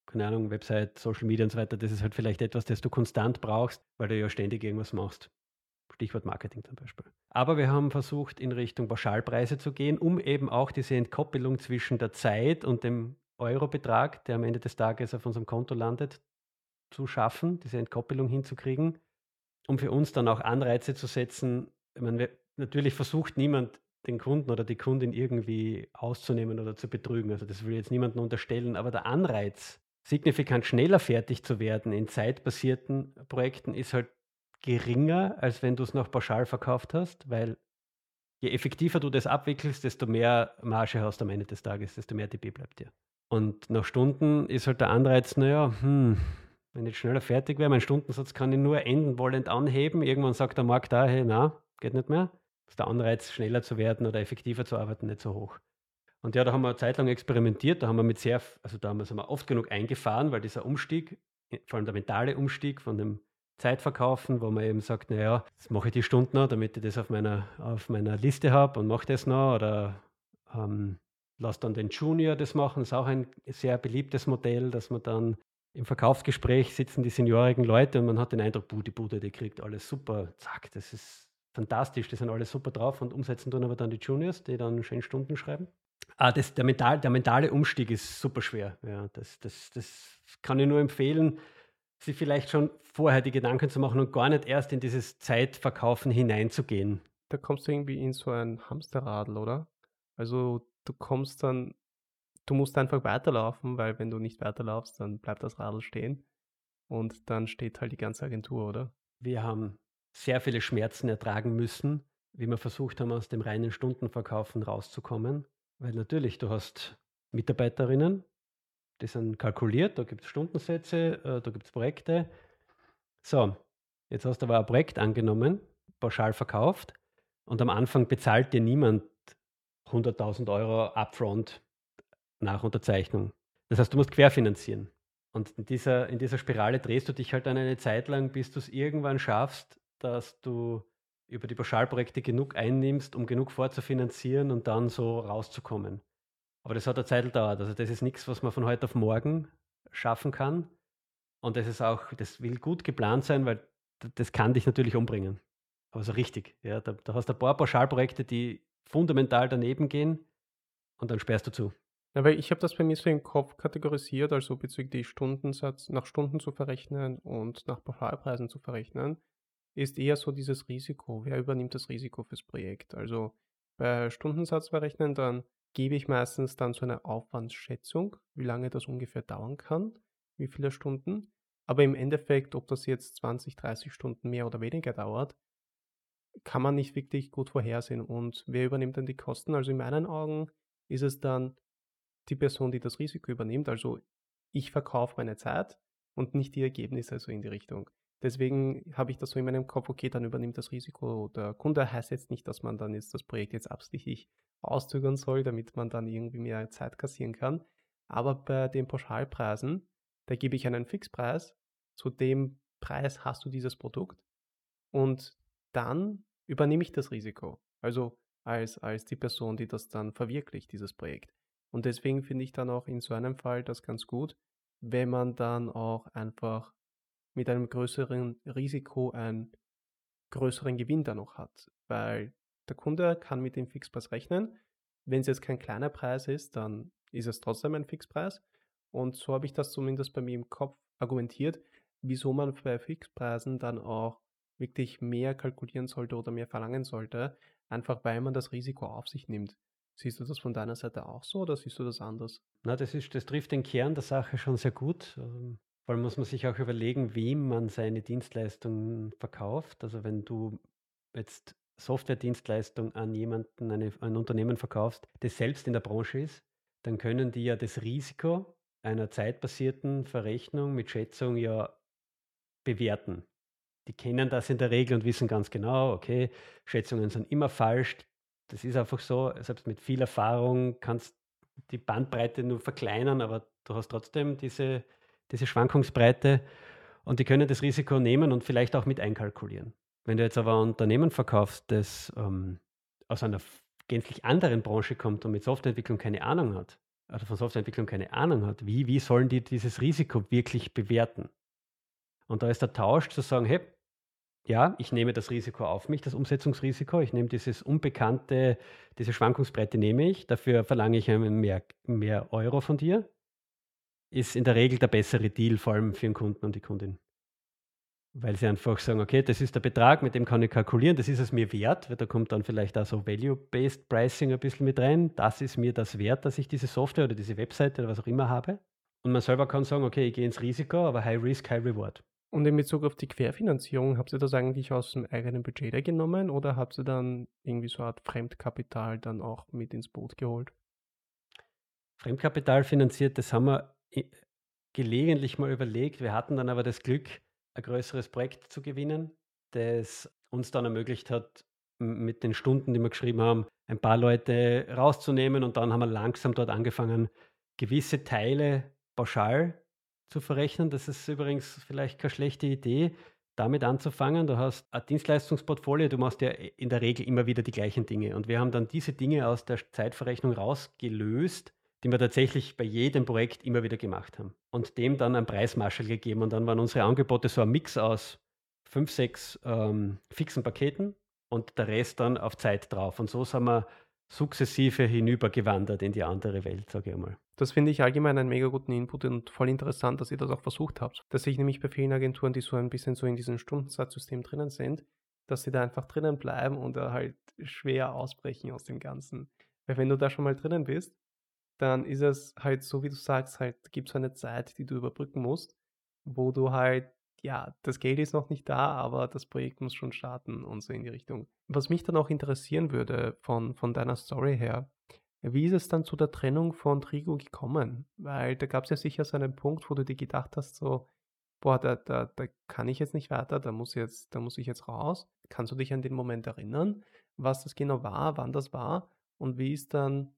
keine Ahnung, Website, Social Media und so weiter, das ist halt vielleicht etwas, das du konstant brauchst, weil du ja ständig irgendwas machst. Stichwort Marketing zum Beispiel. Aber wir haben versucht, in Richtung Pauschalpreise zu gehen, um eben auch diese Entkoppelung zwischen der Zeit und dem Eurobetrag, der am Ende des Tages auf unserem Konto landet, zu schaffen, diese Entkoppelung hinzukriegen, um für uns dann auch Anreize zu setzen. Ich meine, natürlich versucht niemand, den Kunden oder die Kundin irgendwie auszunehmen oder zu betrügen. Also das will jetzt niemandem unterstellen, aber der Anreiz, signifikant schneller fertig zu werden in zeitbasierten Projekten, ist halt geringer, als wenn du es noch pauschal verkauft hast, weil je effektiver du das abwickelst, desto mehr Marge hast du am Ende des Tages, desto mehr DB bleibt dir. Und nach Stunden ist halt der Anreiz, naja, hm, wenn ich schneller fertig wäre, mein Stundensatz kann ich nur enden wollend anheben. Irgendwann sagt der Markt da, hey, na, geht nicht mehr. Ist der Anreiz, schneller zu werden oder effektiver zu arbeiten, nicht so hoch. Und ja, da haben wir eine Zeit lang experimentiert, da haben wir mit sehr, also da haben wir oft genug eingefahren, weil dieser Umstieg, vor allem der mentale Umstieg von dem Zeitverkaufen, wo man eben sagt, naja, jetzt mache ich die Stunden noch, damit ich das auf meiner, auf meiner Liste habe und mache das noch oder ähm, lass dann den Junior das machen. Das ist auch ein sehr beliebtes Modell, dass man dann im Verkaufsgespräch sitzen die seniorigen Leute und man hat den Eindruck, die Bude, die kriegt alles super, zack, das ist fantastisch, die sind alle super drauf und umsetzen tun aber dann die Juniors, die dann schön Stunden schreiben. Ah, das, der, mental, der mentale Umstieg ist super schwer. Ja, das, das, das kann ich nur empfehlen, sich vielleicht schon vorher die Gedanken zu machen und gar nicht erst in dieses Zeitverkaufen hineinzugehen. Da kommst du irgendwie in so ein Hamsterradl, oder? Also du kommst dann, du musst einfach weiterlaufen, weil wenn du nicht weiterlaufst, dann bleibt das Radl stehen und dann steht halt die ganze Agentur, oder? Wir haben sehr viele Schmerzen ertragen müssen, wie wir versucht haben, aus dem reinen Stundenverkaufen rauszukommen. Weil natürlich, du hast Mitarbeiterinnen, die sind kalkuliert, da gibt es Stundensätze, äh, da gibt es Projekte. So, jetzt hast du aber ein Projekt angenommen, pauschal verkauft und am Anfang bezahlt dir niemand 100.000 Euro upfront nach Unterzeichnung. Das heißt, du musst querfinanzieren. Und in dieser, in dieser Spirale drehst du dich halt dann eine Zeit lang, bis du es irgendwann schaffst, dass du über die Pauschalprojekte genug einnimmst, um genug vorzufinanzieren und dann so rauszukommen. Aber das hat eine Zeit gedauert. Also das ist nichts, was man von heute auf morgen schaffen kann. Und das ist auch, das will gut geplant sein, weil das kann dich natürlich umbringen. Aber so richtig. Ja, da, da hast du ein paar Pauschalprojekte, die fundamental daneben gehen und dann sperrst du zu. Ja, weil ich habe das bei mir so im Kopf kategorisiert, also bezüglich Stundensatz nach Stunden zu verrechnen und nach Pauschalpreisen zu verrechnen ist eher so dieses Risiko. Wer übernimmt das Risiko fürs Projekt? Also bei Stundensatz berechnen, dann gebe ich meistens dann so eine Aufwandsschätzung, wie lange das ungefähr dauern kann, wie viele Stunden. Aber im Endeffekt, ob das jetzt 20, 30 Stunden mehr oder weniger dauert, kann man nicht wirklich gut vorhersehen. Und wer übernimmt dann die Kosten? Also in meinen Augen ist es dann die Person, die das Risiko übernimmt. Also ich verkaufe meine Zeit und nicht die Ergebnisse so in die Richtung. Deswegen habe ich das so in meinem Kopf, okay, dann übernimmt das Risiko der Kunde. Heißt jetzt nicht, dass man dann jetzt das Projekt jetzt absichtlich auszögern soll, damit man dann irgendwie mehr Zeit kassieren kann. Aber bei den Pauschalpreisen, da gebe ich einen Fixpreis. Zu dem Preis hast du dieses Produkt. Und dann übernehme ich das Risiko. Also als, als die Person, die das dann verwirklicht, dieses Projekt. Und deswegen finde ich dann auch in so einem Fall das ganz gut, wenn man dann auch einfach mit einem größeren Risiko einen größeren Gewinn da noch hat. Weil der Kunde kann mit dem Fixpreis rechnen. Wenn es jetzt kein kleiner Preis ist, dann ist es trotzdem ein Fixpreis. Und so habe ich das zumindest bei mir im Kopf argumentiert, wieso man bei Fixpreisen dann auch wirklich mehr kalkulieren sollte oder mehr verlangen sollte, einfach weil man das Risiko auf sich nimmt. Siehst du das von deiner Seite auch so oder siehst du das anders? Na, das, ist, das trifft den Kern der Sache schon sehr gut. Vor allem muss man sich auch überlegen, wem man seine Dienstleistungen verkauft. Also wenn du jetzt Software-Dienstleistung an jemanden, eine, ein Unternehmen verkaufst, das selbst in der Branche ist, dann können die ja das Risiko einer zeitbasierten Verrechnung mit Schätzung ja bewerten. Die kennen das in der Regel und wissen ganz genau, okay, Schätzungen sind immer falsch. Das ist einfach so, selbst mit viel Erfahrung kannst die Bandbreite nur verkleinern, aber du hast trotzdem diese, diese Schwankungsbreite und die können das Risiko nehmen und vielleicht auch mit einkalkulieren. Wenn du jetzt aber ein Unternehmen verkaufst, das ähm, aus einer gänzlich anderen Branche kommt und mit Softwareentwicklung keine Ahnung hat, oder von Softwareentwicklung keine Ahnung hat, wie, wie sollen die dieses Risiko wirklich bewerten? Und da ist der Tausch zu sagen, hey, ja, ich nehme das Risiko auf mich, das Umsetzungsrisiko. Ich nehme dieses Unbekannte, diese Schwankungsbreite nehme ich. Dafür verlange ich mehr, mehr Euro von dir. Ist in der Regel der bessere Deal, vor allem für den Kunden und die Kundin. Weil sie einfach sagen, okay, das ist der Betrag, mit dem kann ich kalkulieren, das ist es mir wert, weil da kommt dann vielleicht auch so Value-Based Pricing ein bisschen mit rein. Das ist mir das wert, dass ich diese Software oder diese Webseite oder was auch immer habe. Und man selber kann sagen, okay, ich gehe ins Risiko, aber High Risk, High Reward. Und in Bezug auf die Querfinanzierung, habt ihr das eigentlich aus dem eigenen Budget genommen oder habt ihr dann irgendwie so eine Art Fremdkapital dann auch mit ins Boot geholt? Fremdkapital finanziert, das haben wir gelegentlich mal überlegt. Wir hatten dann aber das Glück, ein größeres Projekt zu gewinnen, das uns dann ermöglicht hat, mit den Stunden, die wir geschrieben haben, ein paar Leute rauszunehmen und dann haben wir langsam dort angefangen, gewisse Teile pauschal zu verrechnen. Das ist übrigens vielleicht keine schlechte Idee, damit anzufangen. Du hast ein Dienstleistungsportfolio, du machst ja in der Regel immer wieder die gleichen Dinge. Und wir haben dann diese Dinge aus der Zeitverrechnung rausgelöst, die wir tatsächlich bei jedem Projekt immer wieder gemacht haben. Und dem dann einen Preismarschall gegeben. Und dann waren unsere Angebote so ein Mix aus fünf, sechs ähm, fixen Paketen und der Rest dann auf Zeit drauf. Und so sind wir sukzessive hinübergewandert in die andere Welt, sage ich einmal. Das finde ich allgemein einen mega guten Input und voll interessant, dass ihr das auch versucht habt. Dass ich nämlich bei vielen Agenturen, die so ein bisschen so in diesem Stundensatzsystem drinnen sind, dass sie da einfach drinnen bleiben und da halt schwer ausbrechen aus dem Ganzen. Weil wenn du da schon mal drinnen bist, dann ist es halt so, wie du sagst, halt gibt es eine Zeit, die du überbrücken musst, wo du halt, ja, das Geld ist noch nicht da, aber das Projekt muss schon starten und so in die Richtung. Was mich dann auch interessieren würde von, von deiner Story her, wie ist es dann zu der Trennung von Trigo gekommen? Weil da gab es ja sicher so einen Punkt, wo du dir gedacht hast, so, boah, da, da, da kann ich jetzt nicht weiter, da muss, jetzt, da muss ich jetzt raus. Kannst du dich an den Moment erinnern, was das genau war, wann das war und wie ist dann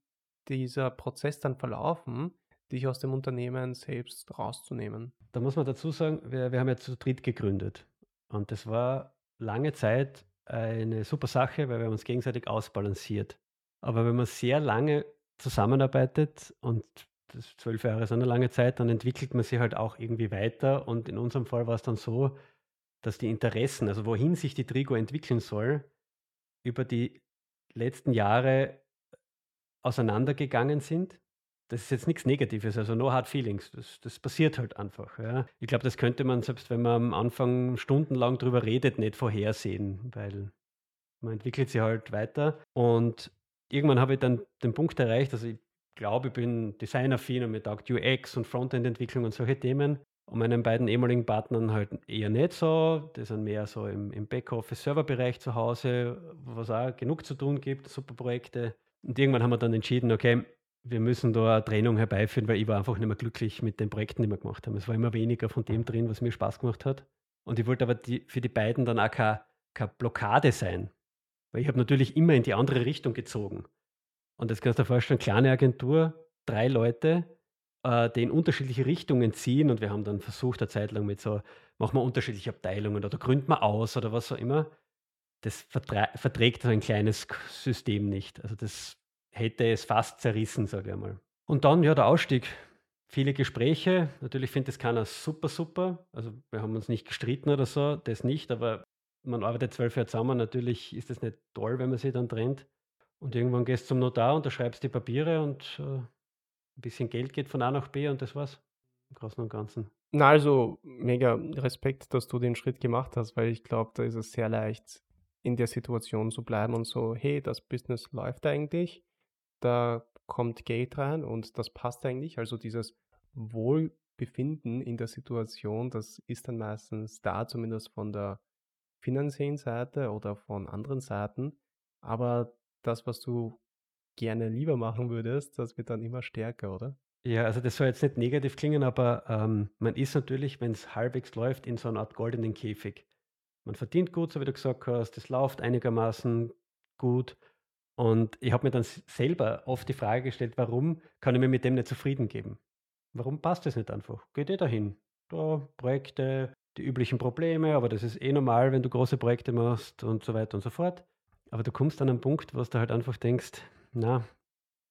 dieser Prozess dann verlaufen, dich aus dem Unternehmen selbst rauszunehmen? Da muss man dazu sagen, wir, wir haben ja zu dritt gegründet und das war lange Zeit eine super Sache, weil wir uns gegenseitig ausbalanciert. Aber wenn man sehr lange zusammenarbeitet und das zwölf Jahre ist eine lange Zeit, dann entwickelt man sich halt auch irgendwie weiter. Und in unserem Fall war es dann so, dass die Interessen, also wohin sich die Trigo entwickeln soll, über die letzten Jahre auseinandergegangen sind. Das ist jetzt nichts Negatives, also no hard feelings. Das, das passiert halt einfach. Ja. Ich glaube, das könnte man, selbst wenn man am Anfang stundenlang drüber redet, nicht vorhersehen, weil man entwickelt sich halt weiter. Und irgendwann habe ich dann den Punkt erreicht, also ich glaube, ich bin Designer-affin und mir taugt UX und Frontend-Entwicklung und solche Themen. Und meinen beiden ehemaligen Partnern halt eher nicht so. Die sind mehr so im, im Backoffice-Serverbereich zu Hause, was auch genug zu tun gibt, super Projekte. Und irgendwann haben wir dann entschieden, okay, wir müssen da eine Trennung herbeiführen, weil ich war einfach nicht mehr glücklich mit den Projekten, die wir gemacht haben. Es war immer weniger von dem drin, was mir Spaß gemacht hat. Und ich wollte aber die, für die beiden dann auch keine, keine Blockade sein. Weil ich habe natürlich immer in die andere Richtung gezogen. Und jetzt kannst du dir vorstellen, kleine Agentur, drei Leute, äh, die in unterschiedliche Richtungen ziehen. Und wir haben dann versucht, eine Zeit lang mit so, machen wir unterschiedliche Abteilungen oder gründen wir aus oder was auch immer. Das verträgt so ein kleines System nicht. Also das hätte es fast zerrissen, sage ich einmal. Und dann, ja, der Ausstieg. Viele Gespräche. Natürlich findet es keiner super, super. Also wir haben uns nicht gestritten oder so, das nicht, aber man arbeitet zwölf Jahre zusammen, natürlich ist das nicht toll, wenn man sich dann trennt. Und irgendwann gehst du zum Notar, unterschreibst die Papiere und äh, Ein bisschen Geld geht von A nach B und das war's. Im Großen und Ganzen. Na, also mega Respekt, dass du den Schritt gemacht hast, weil ich glaube, da ist es sehr leicht, in der Situation zu bleiben und so, hey, das Business läuft eigentlich, da kommt Geld rein und das passt eigentlich. Also dieses Wohlbefinden in der Situation, das ist dann meistens da, zumindest von der finanziellen Seite oder von anderen Seiten. Aber das, was du gerne lieber machen würdest, das wird dann immer stärker, oder? Ja, also das soll jetzt nicht negativ klingen, aber ähm, man ist natürlich, wenn es halbwegs läuft, in so einer Art goldenen Käfig. Man verdient gut, so wie du gesagt hast, es läuft einigermaßen gut. Und ich habe mir dann selber oft die Frage gestellt, warum kann ich mir mit dem nicht zufrieden geben? Warum passt das nicht einfach? Geht eh dahin. Da Projekte, die üblichen Probleme, aber das ist eh normal, wenn du große Projekte machst und so weiter und so fort. Aber du kommst an einen Punkt, wo du halt einfach denkst, na,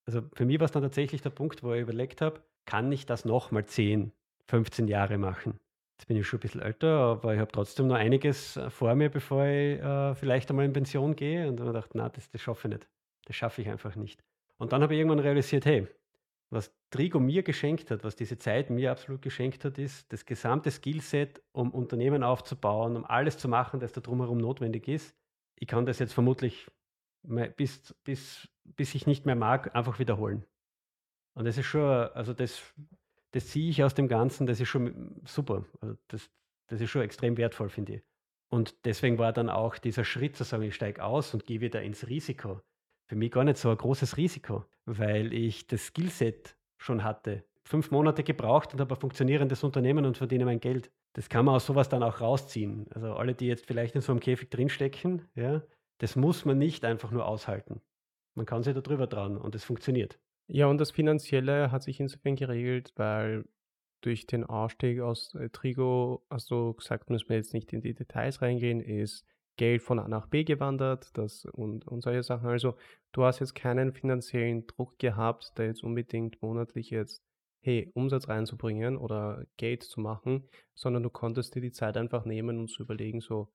also für mich war es dann tatsächlich der Punkt, wo ich überlegt habe, kann ich das nochmal 10, 15 Jahre machen? Jetzt bin ich schon ein bisschen älter, aber ich habe trotzdem noch einiges äh, vor mir, bevor ich äh, vielleicht einmal in Pension gehe. Und dann habe ich gedacht, na, das, das schaffe ich nicht. Das schaffe ich einfach nicht. Und dann habe ich irgendwann realisiert, hey, was Trigo mir geschenkt hat, was diese Zeit mir absolut geschenkt hat, ist das gesamte Skillset, um Unternehmen aufzubauen, um alles zu machen, das da drumherum notwendig ist. Ich kann das jetzt vermutlich bis, bis, bis ich nicht mehr mag, einfach wiederholen. Und das ist schon, also das, das ziehe ich aus dem Ganzen, das ist schon super. Also das, das ist schon extrem wertvoll, finde ich. Und deswegen war dann auch dieser Schritt zu sagen, ich steige aus und gehe wieder ins Risiko. Für mich gar nicht so ein großes Risiko, weil ich das Skillset schon hatte. Fünf Monate gebraucht und habe ein funktionierendes Unternehmen und verdiene mein Geld. Das kann man aus sowas dann auch rausziehen. Also alle, die jetzt vielleicht in so einem Käfig drinstecken, ja, das muss man nicht einfach nur aushalten. Man kann sich da drüber trauen und es funktioniert. Ja, und das Finanzielle hat sich insofern geregelt, weil durch den Ausstieg aus äh, Trigo, du gesagt, müssen wir jetzt nicht in die Details reingehen, ist Geld von A nach B gewandert das, und, und solche Sachen. Also du hast jetzt keinen finanziellen Druck gehabt, da jetzt unbedingt monatlich jetzt, hey, Umsatz reinzubringen oder Geld zu machen, sondern du konntest dir die Zeit einfach nehmen und zu überlegen, so,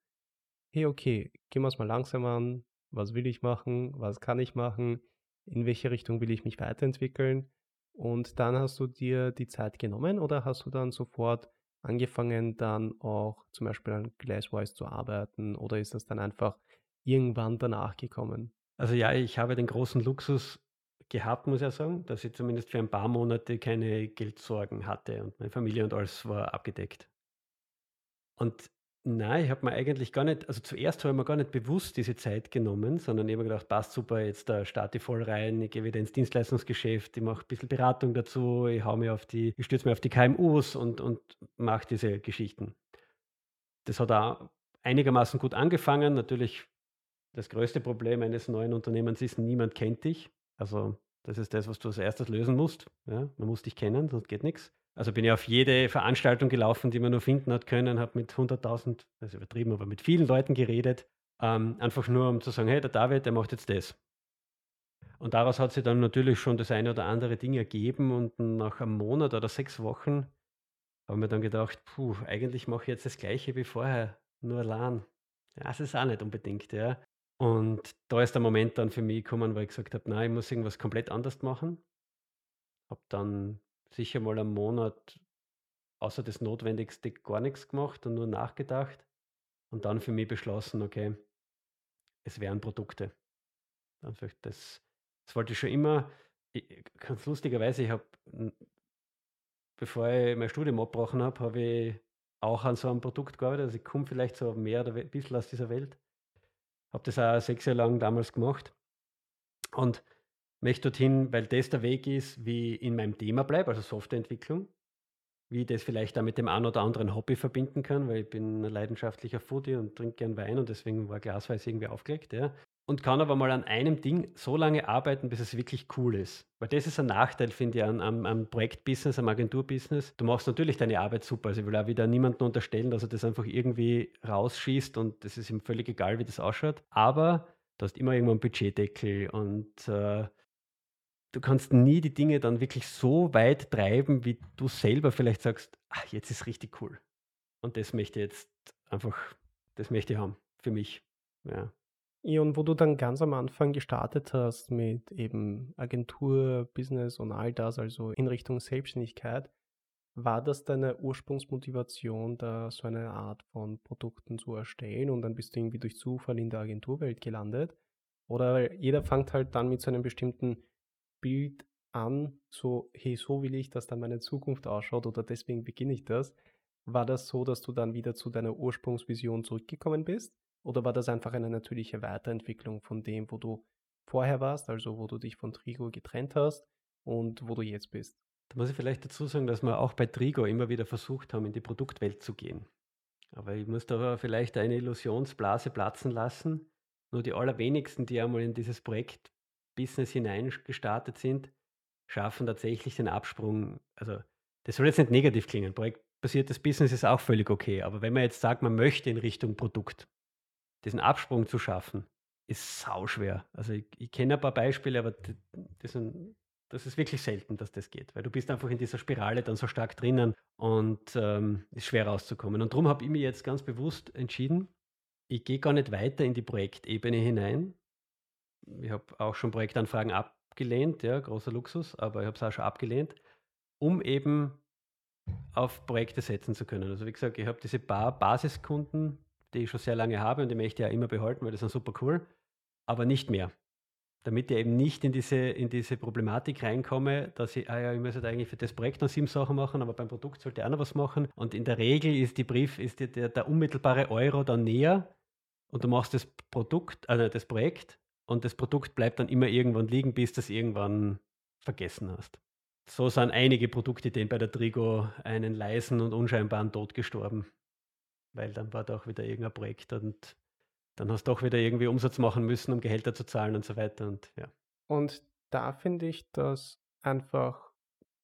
hey, okay, gehen wir es mal langsam an, was will ich machen, was kann ich machen, in welche Richtung will ich mich weiterentwickeln. Und dann hast du dir die Zeit genommen oder hast du dann sofort angefangen, dann auch zum Beispiel an Glasswise zu arbeiten oder ist das dann einfach irgendwann danach gekommen? Also ja, ich habe den großen Luxus gehabt, muss ich sagen, dass ich zumindest für ein paar Monate keine Geldsorgen hatte und meine Familie und alles war abgedeckt. Und Nein, ich habe mir eigentlich gar nicht, also zuerst habe ich mir gar nicht bewusst diese Zeit genommen, sondern ich habe gedacht, passt super, jetzt da starte ich voll rein, ich gehe wieder ins Dienstleistungsgeschäft, ich mache ein bisschen Beratung dazu, ich hau mir auf die, ich stürze mir auf die KMUs und, und mache diese Geschichten. Das hat auch einigermaßen gut angefangen. Natürlich das größte Problem eines neuen Unternehmens ist, niemand kennt dich. Also das ist das, was du als erstes lösen musst. Ja? Man muss dich kennen, sonst geht nichts. Also bin ich auf jede Veranstaltung gelaufen, die man nur finden hat können, habe mit 100.000, das ist übertrieben, aber mit vielen Leuten geredet, ähm, einfach nur um zu sagen, hey, der David, der macht jetzt das. Und daraus hat sich dann natürlich schon das eine oder andere Ding ergeben und nach einem Monat oder sechs Wochen haben wir dann gedacht, puh, eigentlich mache ich jetzt das gleiche wie vorher, nur allein. Ja, das ist auch nicht unbedingt, ja. Und da ist der Moment dann für mich gekommen, weil ich gesagt habe, nein, ich muss irgendwas komplett anders machen. Habe dann sicher mal einen Monat außer das Notwendigste gar nichts gemacht und nur nachgedacht und dann für mich beschlossen, okay, es wären Produkte. Das, das wollte ich schon immer. Ich, ganz lustigerweise, ich habe, bevor ich mein Studium abgebrochen habe, habe ich auch an so einem Produkt gearbeitet. Also ich komme vielleicht so mehr oder ein bisschen aus dieser Welt. Habe das auch sechs Jahre lang damals gemacht. Und möchte dorthin, weil das der Weg ist, wie ich in meinem Thema bleibe, also Softwareentwicklung, wie ich das vielleicht auch mit dem einen oder anderen Hobby verbinden kann, weil ich bin ein leidenschaftlicher Foodie und trinke gern Wein und deswegen war Glasweiß irgendwie aufgelegt, ja. Und kann aber mal an einem Ding so lange arbeiten, bis es wirklich cool ist. Weil das ist ein Nachteil, finde ich, am, am, Projektbusiness, am Agenturbusiness. Du machst natürlich deine Arbeit super. Also ich will auch wieder niemandem unterstellen, dass er das einfach irgendwie rausschießt und das ist ihm völlig egal, wie das ausschaut. Aber du hast immer irgendwo einen Budgetdeckel und äh, du kannst nie die Dinge dann wirklich so weit treiben, wie du selber vielleicht sagst, ach, jetzt ist richtig cool. Und das möchte ich jetzt einfach, das möchte ich haben für mich. Ja. Ja, und wo du dann ganz am Anfang gestartet hast mit eben Agentur, Business und all das, also in Richtung Selbstständigkeit, war das deine Ursprungsmotivation, da so eine Art von Produkten zu erstellen und dann bist du irgendwie durch Zufall in der Agenturwelt gelandet? Oder jeder fängt halt dann mit so einem bestimmten Bild an, so, hey, so will ich, dass dann meine Zukunft ausschaut oder deswegen beginne ich das. War das so, dass du dann wieder zu deiner Ursprungsvision zurückgekommen bist? Oder war das einfach eine natürliche Weiterentwicklung von dem, wo du vorher warst, also wo du dich von Trigo getrennt hast und wo du jetzt bist? Da muss ich vielleicht dazu sagen, dass wir auch bei Trigo immer wieder versucht haben, in die Produktwelt zu gehen. Aber ich muss da vielleicht eine Illusionsblase platzen lassen. Nur die allerwenigsten, die einmal in dieses Projekt Business hineingestartet sind, schaffen tatsächlich den Absprung. Also, das soll jetzt nicht negativ klingen. Projektbasiertes Business ist auch völlig okay. Aber wenn man jetzt sagt, man möchte in Richtung Produkt, diesen Absprung zu schaffen, ist sauschwer. Also ich, ich kenne ein paar Beispiele, aber das, sind, das, ist wirklich selten, dass das geht, weil du bist einfach in dieser Spirale dann so stark drinnen und ähm, ist schwer rauszukommen. Und darum habe ich mich jetzt ganz bewusst entschieden, ich gehe gar nicht weiter in die Projektebene hinein. Ich habe auch schon Projektanfragen abgelehnt, ja, großer Luxus, aber ich habe es auch schon abgelehnt, um eben auf Projekte setzen zu können. Also wie gesagt, ich habe diese paar Basiskunden, die ich schon sehr lange habe und die möchte ich ja immer behalten, weil das sind super cool, aber nicht mehr. Damit ich eben nicht in diese, in diese Problematik reinkomme, dass ich, ah ja, ich muss halt eigentlich für das Projekt noch sieben Sachen machen, aber beim Produkt sollte ich auch noch was machen. Und in der Regel ist die Brief, ist die, der, der unmittelbare Euro dann näher und du machst das Produkt, also das Projekt und das Produkt bleibt dann immer irgendwann liegen, bis du es irgendwann vergessen hast. So sind einige Produktideen bei der Trigo einen leisen und unscheinbaren Tod gestorben weil dann war da auch wieder irgendein Projekt und dann hast du auch wieder irgendwie Umsatz machen müssen, um Gehälter zu zahlen und so weiter und ja. Und da finde ich, dass einfach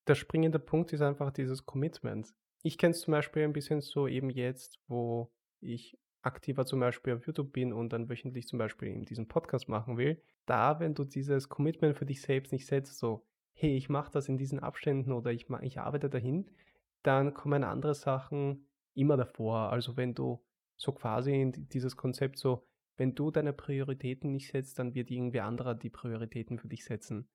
der springende Punkt ist einfach dieses Commitment. Ich kenne es zum Beispiel ein bisschen so eben jetzt, wo ich aktiver zum Beispiel auf YouTube bin und dann wöchentlich zum Beispiel in diesem Podcast machen will, da, wenn du dieses Commitment für dich selbst nicht setzt, so, hey, ich mache das in diesen Abständen oder ich, ich arbeite dahin, dann kommen andere Sachen immer davor. Also wenn du so quasi in dieses Konzept so, wenn du deine Prioritäten nicht setzt, dann wird irgendwer anderer die Prioritäten für dich setzen.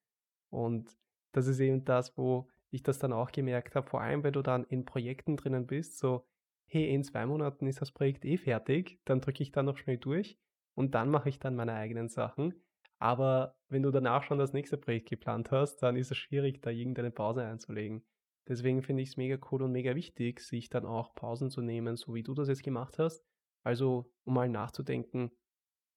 Und das ist eben das, wo ich das dann auch gemerkt habe, vor allem wenn du dann in Projekten drinnen bist, so, hey, in zwei Monaten ist das Projekt eh fertig, dann drücke ich da noch schnell durch und dann mache ich dann meine eigenen Sachen. Aber wenn du danach schon das nächste Projekt geplant hast, dann ist es schwierig, da irgendeine Pause einzulegen. Deswegen finde ich es mega cool und mega wichtig, sich dann auch Pausen zu nehmen, so wie du das jetzt gemacht hast. Also, um mal nachzudenken,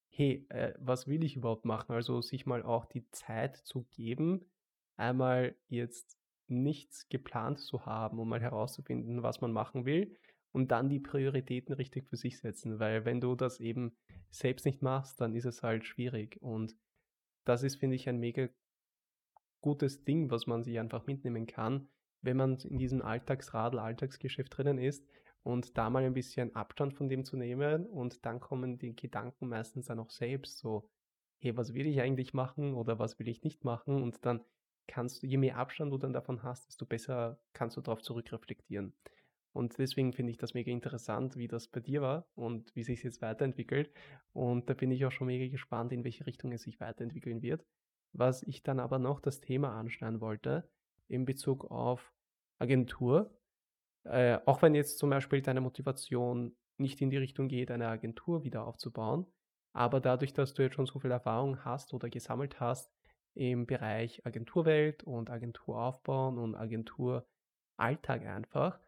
hey, äh, was will ich überhaupt machen? Also, sich mal auch die Zeit zu geben, einmal jetzt nichts geplant zu haben, um mal herauszufinden, was man machen will und dann die Prioritäten richtig für sich setzen, weil wenn du das eben selbst nicht machst, dann ist es halt schwierig. Und das ist, finde ich, ein mega gutes Ding, was man sich einfach mitnehmen kann, wenn man in diesem Alltagsradl, Alltagsgeschäft drinnen ist und da mal ein bisschen Abstand von dem zu nehmen. Und dann kommen die Gedanken meistens dann auch selbst so, hey, was will ich eigentlich machen oder was will ich nicht machen? Und dann kannst du, je mehr Abstand du dann davon hast, desto besser kannst du darauf zurückreflektieren. Und deswegen finde ich das mega interessant, wie das bei dir war und wie sich jetzt weiterentwickelt. Und da bin ich auch schon mega gespannt, in welche Richtung es sich weiterentwickeln wird. Was ich dann aber noch das Thema anschneiden wollte, in Bezug auf Agentur. Äh, auch wenn jetzt zum Beispiel deine Motivation nicht in die Richtung geht, eine Agentur wieder aufzubauen, aber dadurch, dass du jetzt schon so viel Erfahrung hast oder gesammelt hast im Bereich Agenturwelt und Agentur aufbauen und Agenturalltag einfach,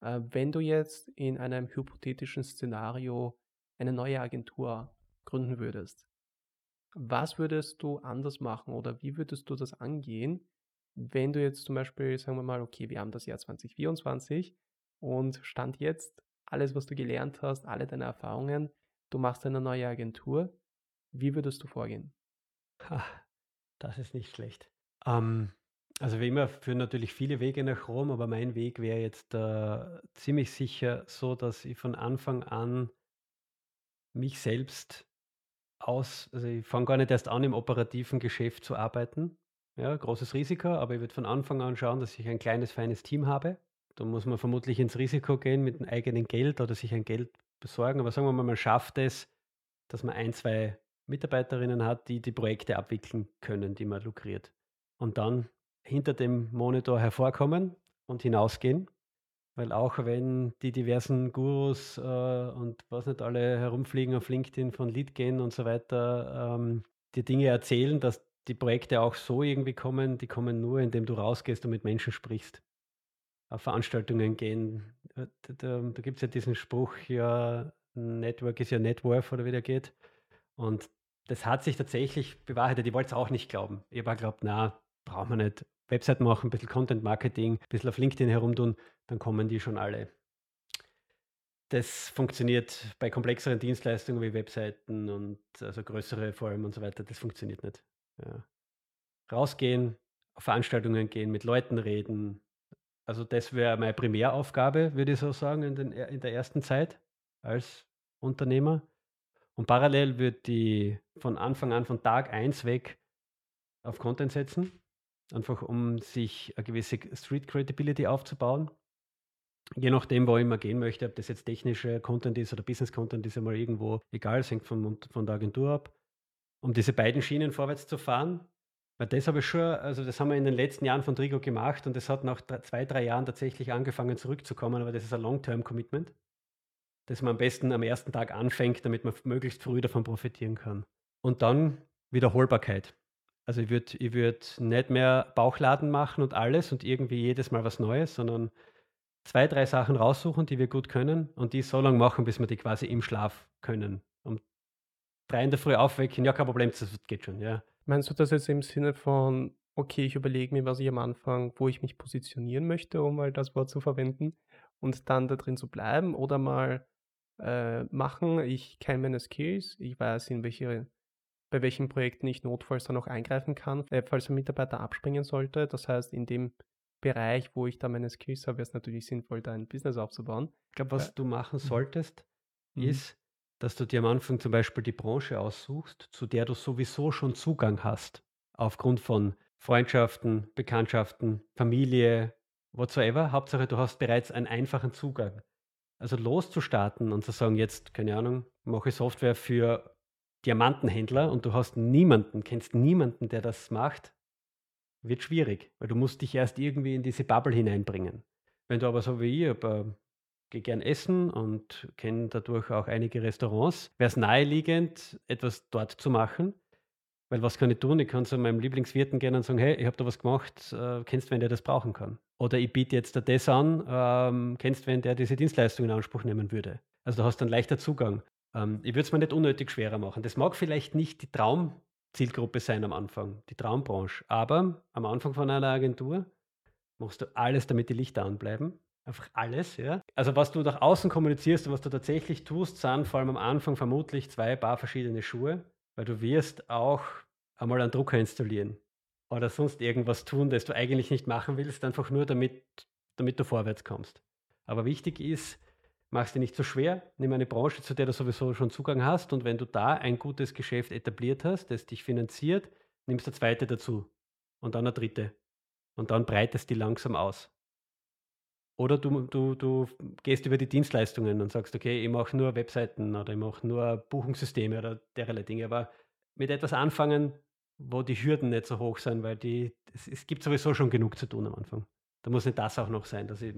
äh, wenn du jetzt in einem hypothetischen Szenario eine neue Agentur gründen würdest, was würdest du anders machen oder wie würdest du das angehen, wenn du jetzt zum Beispiel, sagen wir mal, okay, wir haben das Jahr 2024 und Stand jetzt, alles, was du gelernt hast, alle deine Erfahrungen, du machst eine neue Agentur, wie würdest du vorgehen? Das ist nicht schlecht. Ähm, also wie immer führen natürlich viele Wege nach Rom, aber mein Weg wäre jetzt äh, ziemlich sicher so, dass ich von Anfang an mich selbst aus, also ich fange gar nicht erst an, im operativen Geschäft zu arbeiten, ja, großes Risiko, aber ich würde von Anfang an schauen, dass ich ein kleines, feines Team habe. Da muss man vermutlich ins Risiko gehen mit dem eigenen Geld oder sich ein Geld besorgen. Aber sagen wir mal, man schafft es, dass man ein, zwei Mitarbeiterinnen hat, die die Projekte abwickeln können, die man lukriert. Und dann hinter dem Monitor hervorkommen und hinausgehen. Weil auch wenn die diversen Gurus äh, und was nicht alle herumfliegen auf LinkedIn von Leadgen und so weiter, ähm, die Dinge erzählen, dass die Projekte auch so irgendwie kommen, die kommen nur, indem du rausgehst und mit Menschen sprichst. Auf Veranstaltungen gehen. Äh, da, da, da gibt es ja diesen Spruch, ja, Network ist ja Net Worth oder wie der geht. Und das hat sich tatsächlich bewahrheitet. Ich wollte es auch nicht glauben. Ich habe geglaubt, na, braucht man nicht. Website machen, ein bisschen Content Marketing, ein bisschen auf LinkedIn herumtun, dann kommen die schon alle. Das funktioniert bei komplexeren Dienstleistungen wie Webseiten und also größere vor allem und so weiter, das funktioniert nicht. Ja. Rausgehen, auf Veranstaltungen gehen, mit Leuten reden. Also das wäre meine Primäraufgabe, würde ich so sagen, in, den, in der ersten Zeit als Unternehmer. Und parallel wird die von Anfang an, von Tag 1 weg auf Content setzen. Einfach um sich eine gewisse Street Credibility aufzubauen. Je nachdem, wo ich mal gehen möchte, ob das jetzt technische Content ist oder Business Content, ist ja irgendwo egal, es hängt von, von der Agentur ab. Um diese beiden Schienen vorwärts zu fahren. Weil das habe ich schon, also das haben wir in den letzten Jahren von Trigo gemacht und das hat nach zwei, drei Jahren tatsächlich angefangen zurückzukommen, aber das ist ein Long-Term-Commitment, das man am besten am ersten Tag anfängt, damit man möglichst früh davon profitieren kann. Und dann Wiederholbarkeit. Also ich würde ich würd nicht mehr Bauchladen machen und alles und irgendwie jedes Mal was Neues, sondern zwei, drei Sachen raussuchen, die wir gut können und die so lange machen, bis wir die quasi im Schlaf können. Um drei in der Früh aufwecken, ja, kein Problem, das geht schon, ja. Meinst du das jetzt im Sinne von, okay, ich überlege mir, was ich am Anfang, wo ich mich positionieren möchte, um mal das Wort zu verwenden, und dann da drin zu bleiben oder mal äh, machen, ich kenne meine Skills, ich weiß, in welche bei welchen Projekten ich notfalls dann auch eingreifen kann, äh, falls ein Mitarbeiter abspringen sollte. Das heißt, in dem Bereich, wo ich da meine Skills habe, wäre es natürlich sinnvoll, da ein Business aufzubauen. Ich glaube, was äh, du machen mhm. solltest, mhm. ist, dass du dir am Anfang zum Beispiel die Branche aussuchst, zu der du sowieso schon Zugang hast, aufgrund von Freundschaften, Bekanntschaften, Familie, whatsoever. Hauptsache, du hast bereits einen einfachen Zugang. Also loszustarten und zu sagen, jetzt, keine Ahnung, mache ich Software für Diamantenhändler und du hast niemanden, kennst niemanden, der das macht, wird schwierig, weil du musst dich erst irgendwie in diese Bubble hineinbringen. Wenn du aber so wie ich, aber äh, gehe gern essen und kenne dadurch auch einige Restaurants, wäre es naheliegend, etwas dort zu machen. Weil was kann ich tun? Ich kann zu meinem Lieblingswirten gehen und sagen, hey, ich habe da was gemacht, äh, kennst wen, der das brauchen kann? Oder ich biete jetzt da das an, ähm, kennst wen, der diese Dienstleistung in Anspruch nehmen würde? Also du hast dann leichter Zugang. Ähm, ich würde es mir nicht unnötig schwerer machen. Das mag vielleicht nicht die Traumzielgruppe sein am Anfang, die Traumbranche, aber am Anfang von einer Agentur machst du alles, damit die Lichter anbleiben. Einfach alles, ja. Also was du nach außen kommunizierst und was du tatsächlich tust, sind vor allem am Anfang vermutlich zwei Paar verschiedene Schuhe, weil du wirst auch einmal einen Drucker installieren oder sonst irgendwas tun, das du eigentlich nicht machen willst, einfach nur damit, damit du vorwärts kommst. Aber wichtig ist, machst dir nicht so schwer, nimm eine Branche, zu der du sowieso schon Zugang hast und wenn du da ein gutes Geschäft etabliert hast, das dich finanziert, nimmst du zweite dazu und dann eine dritte und dann breitest die langsam aus. Oder du, du, du gehst über die Dienstleistungen und sagst, okay, ich mache nur Webseiten oder ich mache nur Buchungssysteme oder derlei Dinge, aber mit etwas anfangen, wo die Hürden nicht so hoch sind, weil die, es, es gibt sowieso schon genug zu tun am Anfang. Da muss nicht das auch noch sein, dass ich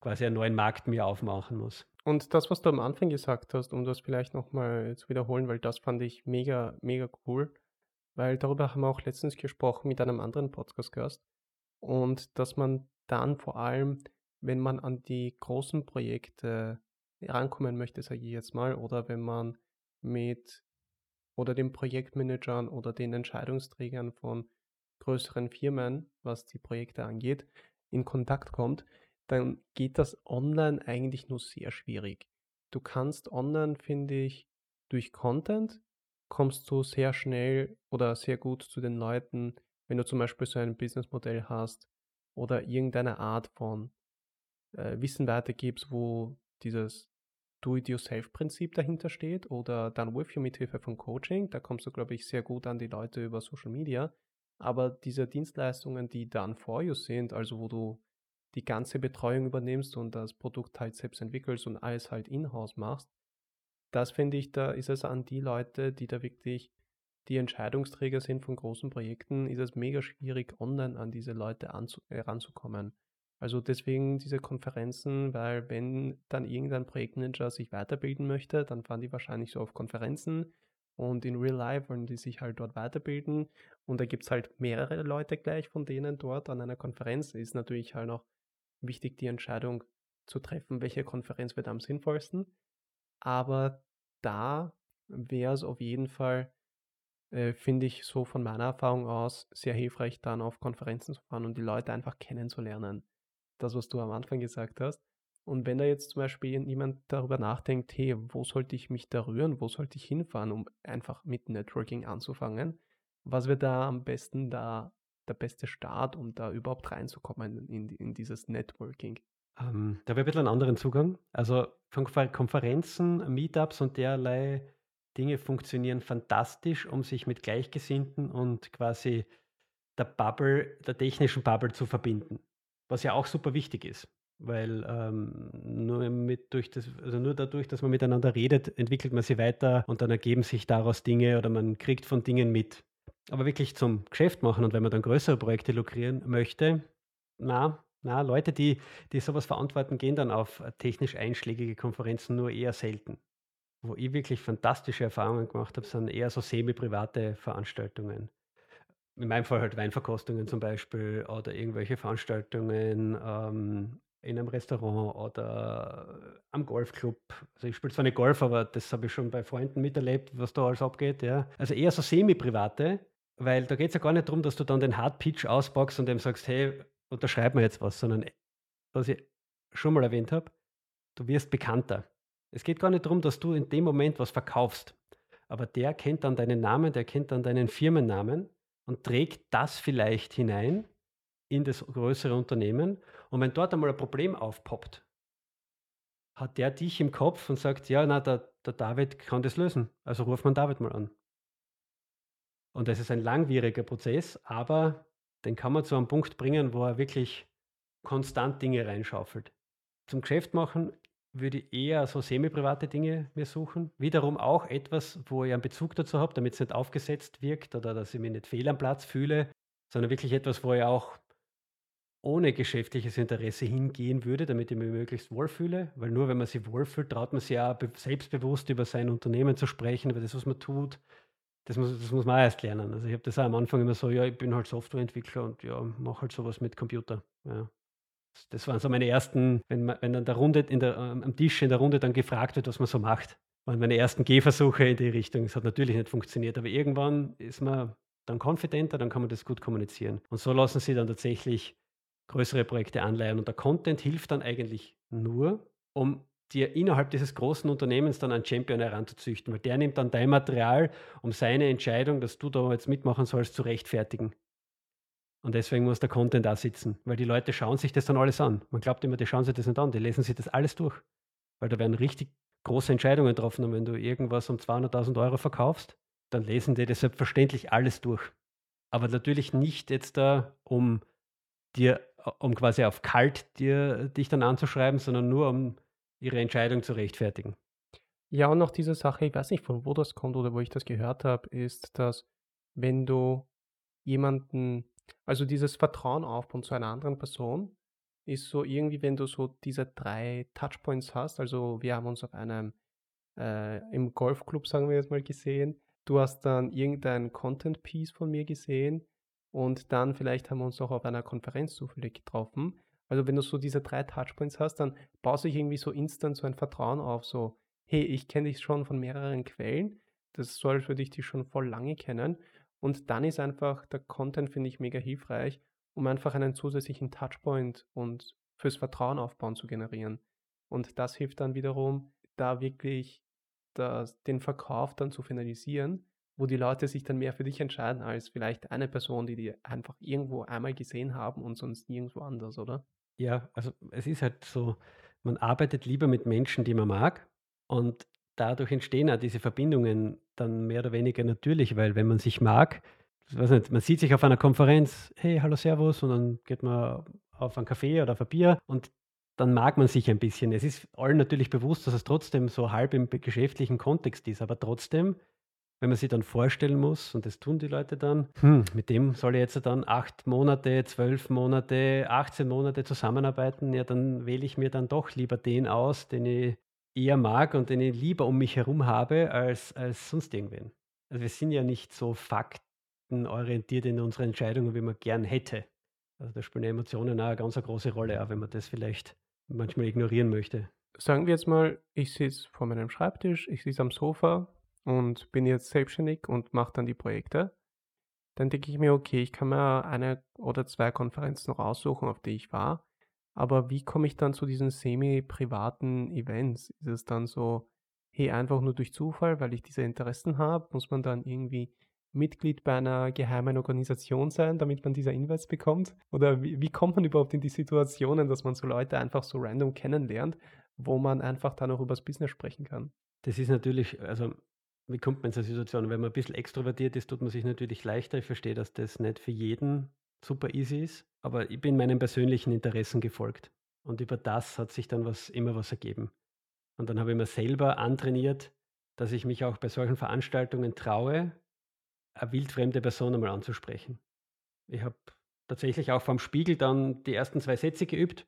quasi einen neuen Markt mir aufmachen muss. Und das, was du am Anfang gesagt hast, um das vielleicht nochmal zu wiederholen, weil das fand ich mega, mega cool, weil darüber haben wir auch letztens gesprochen mit einem anderen Podcast-Gast. Und dass man dann vor allem, wenn man an die großen Projekte rankommen möchte, sage ich jetzt mal, oder wenn man mit oder den Projektmanagern oder den Entscheidungsträgern von größeren Firmen, was die Projekte angeht, in Kontakt kommt, dann geht das online eigentlich nur sehr schwierig. Du kannst online, finde ich, durch Content kommst du sehr schnell oder sehr gut zu den Leuten, wenn du zum Beispiel so ein Businessmodell hast oder irgendeine Art von äh, Wissen weitergibst, wo dieses Do-it-yourself-Prinzip dahinter steht oder dann with you mit Hilfe von Coaching. Da kommst du, glaube ich, sehr gut an die Leute über Social Media. Aber diese Dienstleistungen, die dann for you sind, also wo du die ganze Betreuung übernimmst und das Produkt halt selbst entwickelst und alles halt in-house machst, das finde ich, da ist es an die Leute, die da wirklich die Entscheidungsträger sind von großen Projekten, ist es mega schwierig, online an diese Leute heranzukommen. Also deswegen diese Konferenzen, weil wenn dann irgendein Projektmanager sich weiterbilden möchte, dann fahren die wahrscheinlich so auf Konferenzen und in Real Life wollen die sich halt dort weiterbilden und da gibt es halt mehrere Leute gleich von denen dort an einer Konferenz. Ist natürlich halt auch wichtig, die Entscheidung zu treffen, welche Konferenz wird am sinnvollsten. Aber da wäre es auf jeden Fall, äh, finde ich so von meiner Erfahrung aus, sehr hilfreich, dann auf Konferenzen zu fahren und die Leute einfach kennenzulernen. Das, was du am Anfang gesagt hast. Und wenn da jetzt zum Beispiel jemand darüber nachdenkt, hey, wo sollte ich mich da rühren, wo sollte ich hinfahren, um einfach mit Networking anzufangen, was wäre da am besten da der beste Start, um da überhaupt reinzukommen in, in dieses Networking? Ähm, da wäre ein bisschen einen anderen Zugang. Also Konferenzen, Meetups und derlei Dinge funktionieren fantastisch, um sich mit Gleichgesinnten und quasi der Bubble, der technischen Bubble zu verbinden. Was ja auch super wichtig ist. Weil ähm, nur, mit durch das, also nur dadurch, dass man miteinander redet, entwickelt man sie weiter und dann ergeben sich daraus Dinge oder man kriegt von Dingen mit. Aber wirklich zum Geschäft machen und wenn man dann größere Projekte lukrieren möchte, na, na, Leute, die, die sowas verantworten, gehen dann auf technisch einschlägige Konferenzen nur eher selten. Wo ich wirklich fantastische Erfahrungen gemacht habe, sind eher so semi-private Veranstaltungen. In meinem Fall halt Weinverkostungen zum Beispiel oder irgendwelche Veranstaltungen ähm, in einem Restaurant oder am Golfclub. Also ich spiele zwar nicht Golf, aber das habe ich schon bei Freunden miterlebt, was da alles abgeht. Ja. Also eher so semi-private, weil da geht es ja gar nicht darum, dass du dann den Hard Pitch auspackst und dem sagst, hey, unterschreib mir jetzt was, sondern was ich schon mal erwähnt habe, du wirst bekannter. Es geht gar nicht darum, dass du in dem Moment was verkaufst, aber der kennt dann deinen Namen, der kennt dann deinen Firmennamen und trägt das vielleicht hinein in das größere Unternehmen. Und wenn dort einmal ein Problem aufpoppt, hat der dich im Kopf und sagt, ja, na, der, der David kann das lösen. Also ruf man David mal an. Und das ist ein langwieriger Prozess, aber den kann man zu einem Punkt bringen, wo er wirklich konstant Dinge reinschaufelt. Zum Geschäft machen würde ich eher so semi-private Dinge mir suchen. Wiederum auch etwas, wo ich einen Bezug dazu habe, damit es nicht aufgesetzt wirkt oder dass ich mich nicht fehl am Platz fühle, sondern wirklich etwas, wo ich auch ohne geschäftliches Interesse hingehen würde, damit ich mich möglichst wohlfühle. Weil nur wenn man sich wohlfühlt, traut man sich ja selbstbewusst über sein Unternehmen zu sprechen, über das, was man tut, das muss, das muss man auch erst lernen. Also ich habe das auch am Anfang immer so, ja, ich bin halt Softwareentwickler und ja, mache halt sowas mit Computer. Ja. Das waren so meine ersten, wenn, man, wenn dann der Runde der, am Tisch in der Runde dann gefragt wird, was man so macht, waren meine ersten Gehversuche in die Richtung. Es hat natürlich nicht funktioniert, aber irgendwann ist man dann konfidenter, dann kann man das gut kommunizieren. Und so lassen sie dann tatsächlich größere Projekte anleihen. Und der Content hilft dann eigentlich nur, um dir innerhalb dieses großen Unternehmens dann einen Champion heranzuzüchten, weil der nimmt dann dein Material, um seine Entscheidung, dass du da jetzt mitmachen sollst, zu rechtfertigen. Und deswegen muss der Content da sitzen, weil die Leute schauen sich das dann alles an. Man glaubt immer, die schauen sich das nicht an, die lesen sich das alles durch. Weil da werden richtig große Entscheidungen getroffen. Und wenn du irgendwas um 200.000 Euro verkaufst, dann lesen die das selbstverständlich alles durch. Aber natürlich nicht jetzt da, um dir, um quasi auf kalt dir, dich dann anzuschreiben, sondern nur um ihre Entscheidung zu rechtfertigen. Ja, und noch diese Sache, ich weiß nicht, von wo das kommt oder wo ich das gehört habe, ist, dass wenn du jemanden, also dieses Vertrauen aufbauen zu einer anderen Person, ist so irgendwie, wenn du so diese drei Touchpoints hast, also wir haben uns auf einem, äh, im Golfclub, sagen wir jetzt mal, gesehen, du hast dann irgendein Content-Piece von mir gesehen und dann vielleicht haben wir uns auch auf einer Konferenz zufällig getroffen also wenn du so diese drei Touchpoints hast, dann baust du irgendwie so instant so ein Vertrauen auf, so, hey, ich kenne dich schon von mehreren Quellen, das soll für dich dich schon voll lange kennen. Und dann ist einfach der Content, finde ich, mega hilfreich, um einfach einen zusätzlichen Touchpoint und fürs Vertrauen aufbauen zu generieren. Und das hilft dann wiederum, da wirklich das, den Verkauf dann zu finalisieren, wo die Leute sich dann mehr für dich entscheiden, als vielleicht eine Person, die die einfach irgendwo einmal gesehen haben und sonst nirgendwo anders, oder? Ja, also es ist halt so, man arbeitet lieber mit Menschen, die man mag und dadurch entstehen auch diese Verbindungen dann mehr oder weniger natürlich, weil wenn man sich mag, weiß nicht, man sieht sich auf einer Konferenz, hey, hallo, servus und dann geht man auf einen Kaffee oder auf ein Bier und dann mag man sich ein bisschen. Es ist allen natürlich bewusst, dass es trotzdem so halb im geschäftlichen Kontext ist, aber trotzdem wenn man sich dann vorstellen muss, und das tun die Leute dann, hm, mit dem soll ich jetzt dann acht Monate, zwölf Monate, 18 Monate zusammenarbeiten, ja, dann wähle ich mir dann doch lieber den aus, den ich eher mag und den ich lieber um mich herum habe, als, als sonst irgendwen. Also wir sind ja nicht so faktenorientiert in unseren Entscheidungen, wie man gern hätte. Also da spielen Emotionen auch eine ganz eine große Rolle, auch wenn man das vielleicht manchmal ignorieren möchte. Sagen wir jetzt mal, ich sitze vor meinem Schreibtisch, ich sitze am Sofa und bin jetzt selbstständig und mache dann die Projekte. Dann denke ich mir, okay, ich kann mir eine oder zwei Konferenzen raussuchen, auf die ich war. Aber wie komme ich dann zu diesen semi-privaten Events? Ist es dann so, hey, einfach nur durch Zufall, weil ich diese Interessen habe? Muss man dann irgendwie Mitglied bei einer geheimen Organisation sein, damit man diese Invites bekommt? Oder wie, wie kommt man überhaupt in die Situationen, dass man so Leute einfach so random kennenlernt, wo man einfach dann auch über das Business sprechen kann? Das ist natürlich, also wie kommt man in so eine Situation? Wenn man ein bisschen extrovertiert ist, tut man sich natürlich leichter. Ich verstehe, dass das nicht für jeden super easy ist, aber ich bin meinen persönlichen Interessen gefolgt. Und über das hat sich dann was, immer was ergeben. Und dann habe ich mir selber antrainiert, dass ich mich auch bei solchen Veranstaltungen traue, eine wildfremde Person einmal anzusprechen. Ich habe tatsächlich auch vom Spiegel dann die ersten zwei Sätze geübt.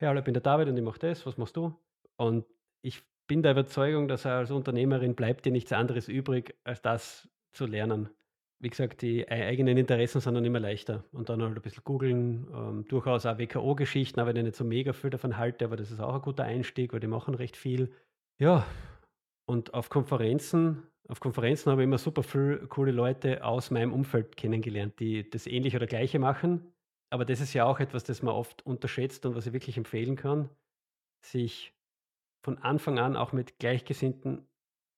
Ja, hallo, ich bin der David und ich mache das, was machst du? Und ich bin der Überzeugung, dass als Unternehmerin bleibt dir nichts anderes übrig, als das zu lernen. Wie gesagt, die eigenen Interessen sind dann immer leichter. Und dann halt ein bisschen googeln, ähm, durchaus auch WKO-Geschichten, aber ich nicht so mega viel davon halte, aber das ist auch ein guter Einstieg, weil die machen recht viel. Ja, und auf Konferenzen, auf Konferenzen habe ich immer super viele coole Leute aus meinem Umfeld kennengelernt, die das ähnliche oder gleiche machen. Aber das ist ja auch etwas, das man oft unterschätzt und was ich wirklich empfehlen kann, sich von Anfang an auch mit Gleichgesinnten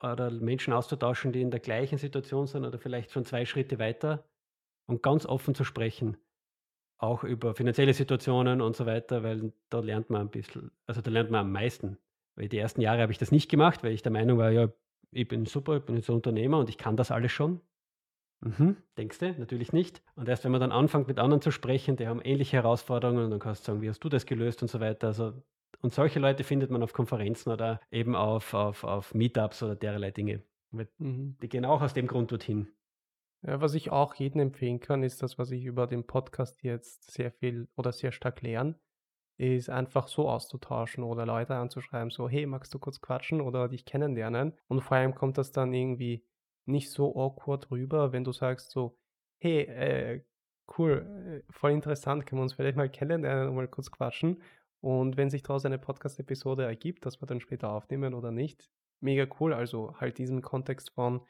oder Menschen auszutauschen, die in der gleichen Situation sind oder vielleicht schon zwei Schritte weiter und ganz offen zu sprechen, auch über finanzielle Situationen und so weiter, weil da lernt man ein bisschen, also da lernt man am meisten. Weil die ersten Jahre habe ich das nicht gemacht, weil ich der Meinung war, ja, ich bin super, ich bin jetzt Unternehmer und ich kann das alles schon. Mhm, denkst du? Natürlich nicht. Und erst wenn man dann anfängt, mit anderen zu sprechen, die haben ähnliche Herausforderungen, dann kannst du sagen, wie hast du das gelöst und so weiter. Also und solche Leute findet man auf Konferenzen oder eben auf, auf, auf Meetups oder derlei Dinge. Mhm. Die gehen auch aus dem Grund dorthin. Ja, was ich auch jedem empfehlen kann, ist das, was ich über den Podcast jetzt sehr viel oder sehr stark lerne, ist einfach so auszutauschen oder Leute anzuschreiben, so, hey, magst du kurz quatschen oder dich kennenlernen? Und vor allem kommt das dann irgendwie nicht so awkward rüber, wenn du sagst so, hey, äh, cool, äh, voll interessant, können wir uns vielleicht mal kennenlernen und mal kurz quatschen. Und wenn sich daraus eine Podcast-Episode ergibt, dass wir dann später aufnehmen oder nicht, mega cool. Also halt diesen Kontext von,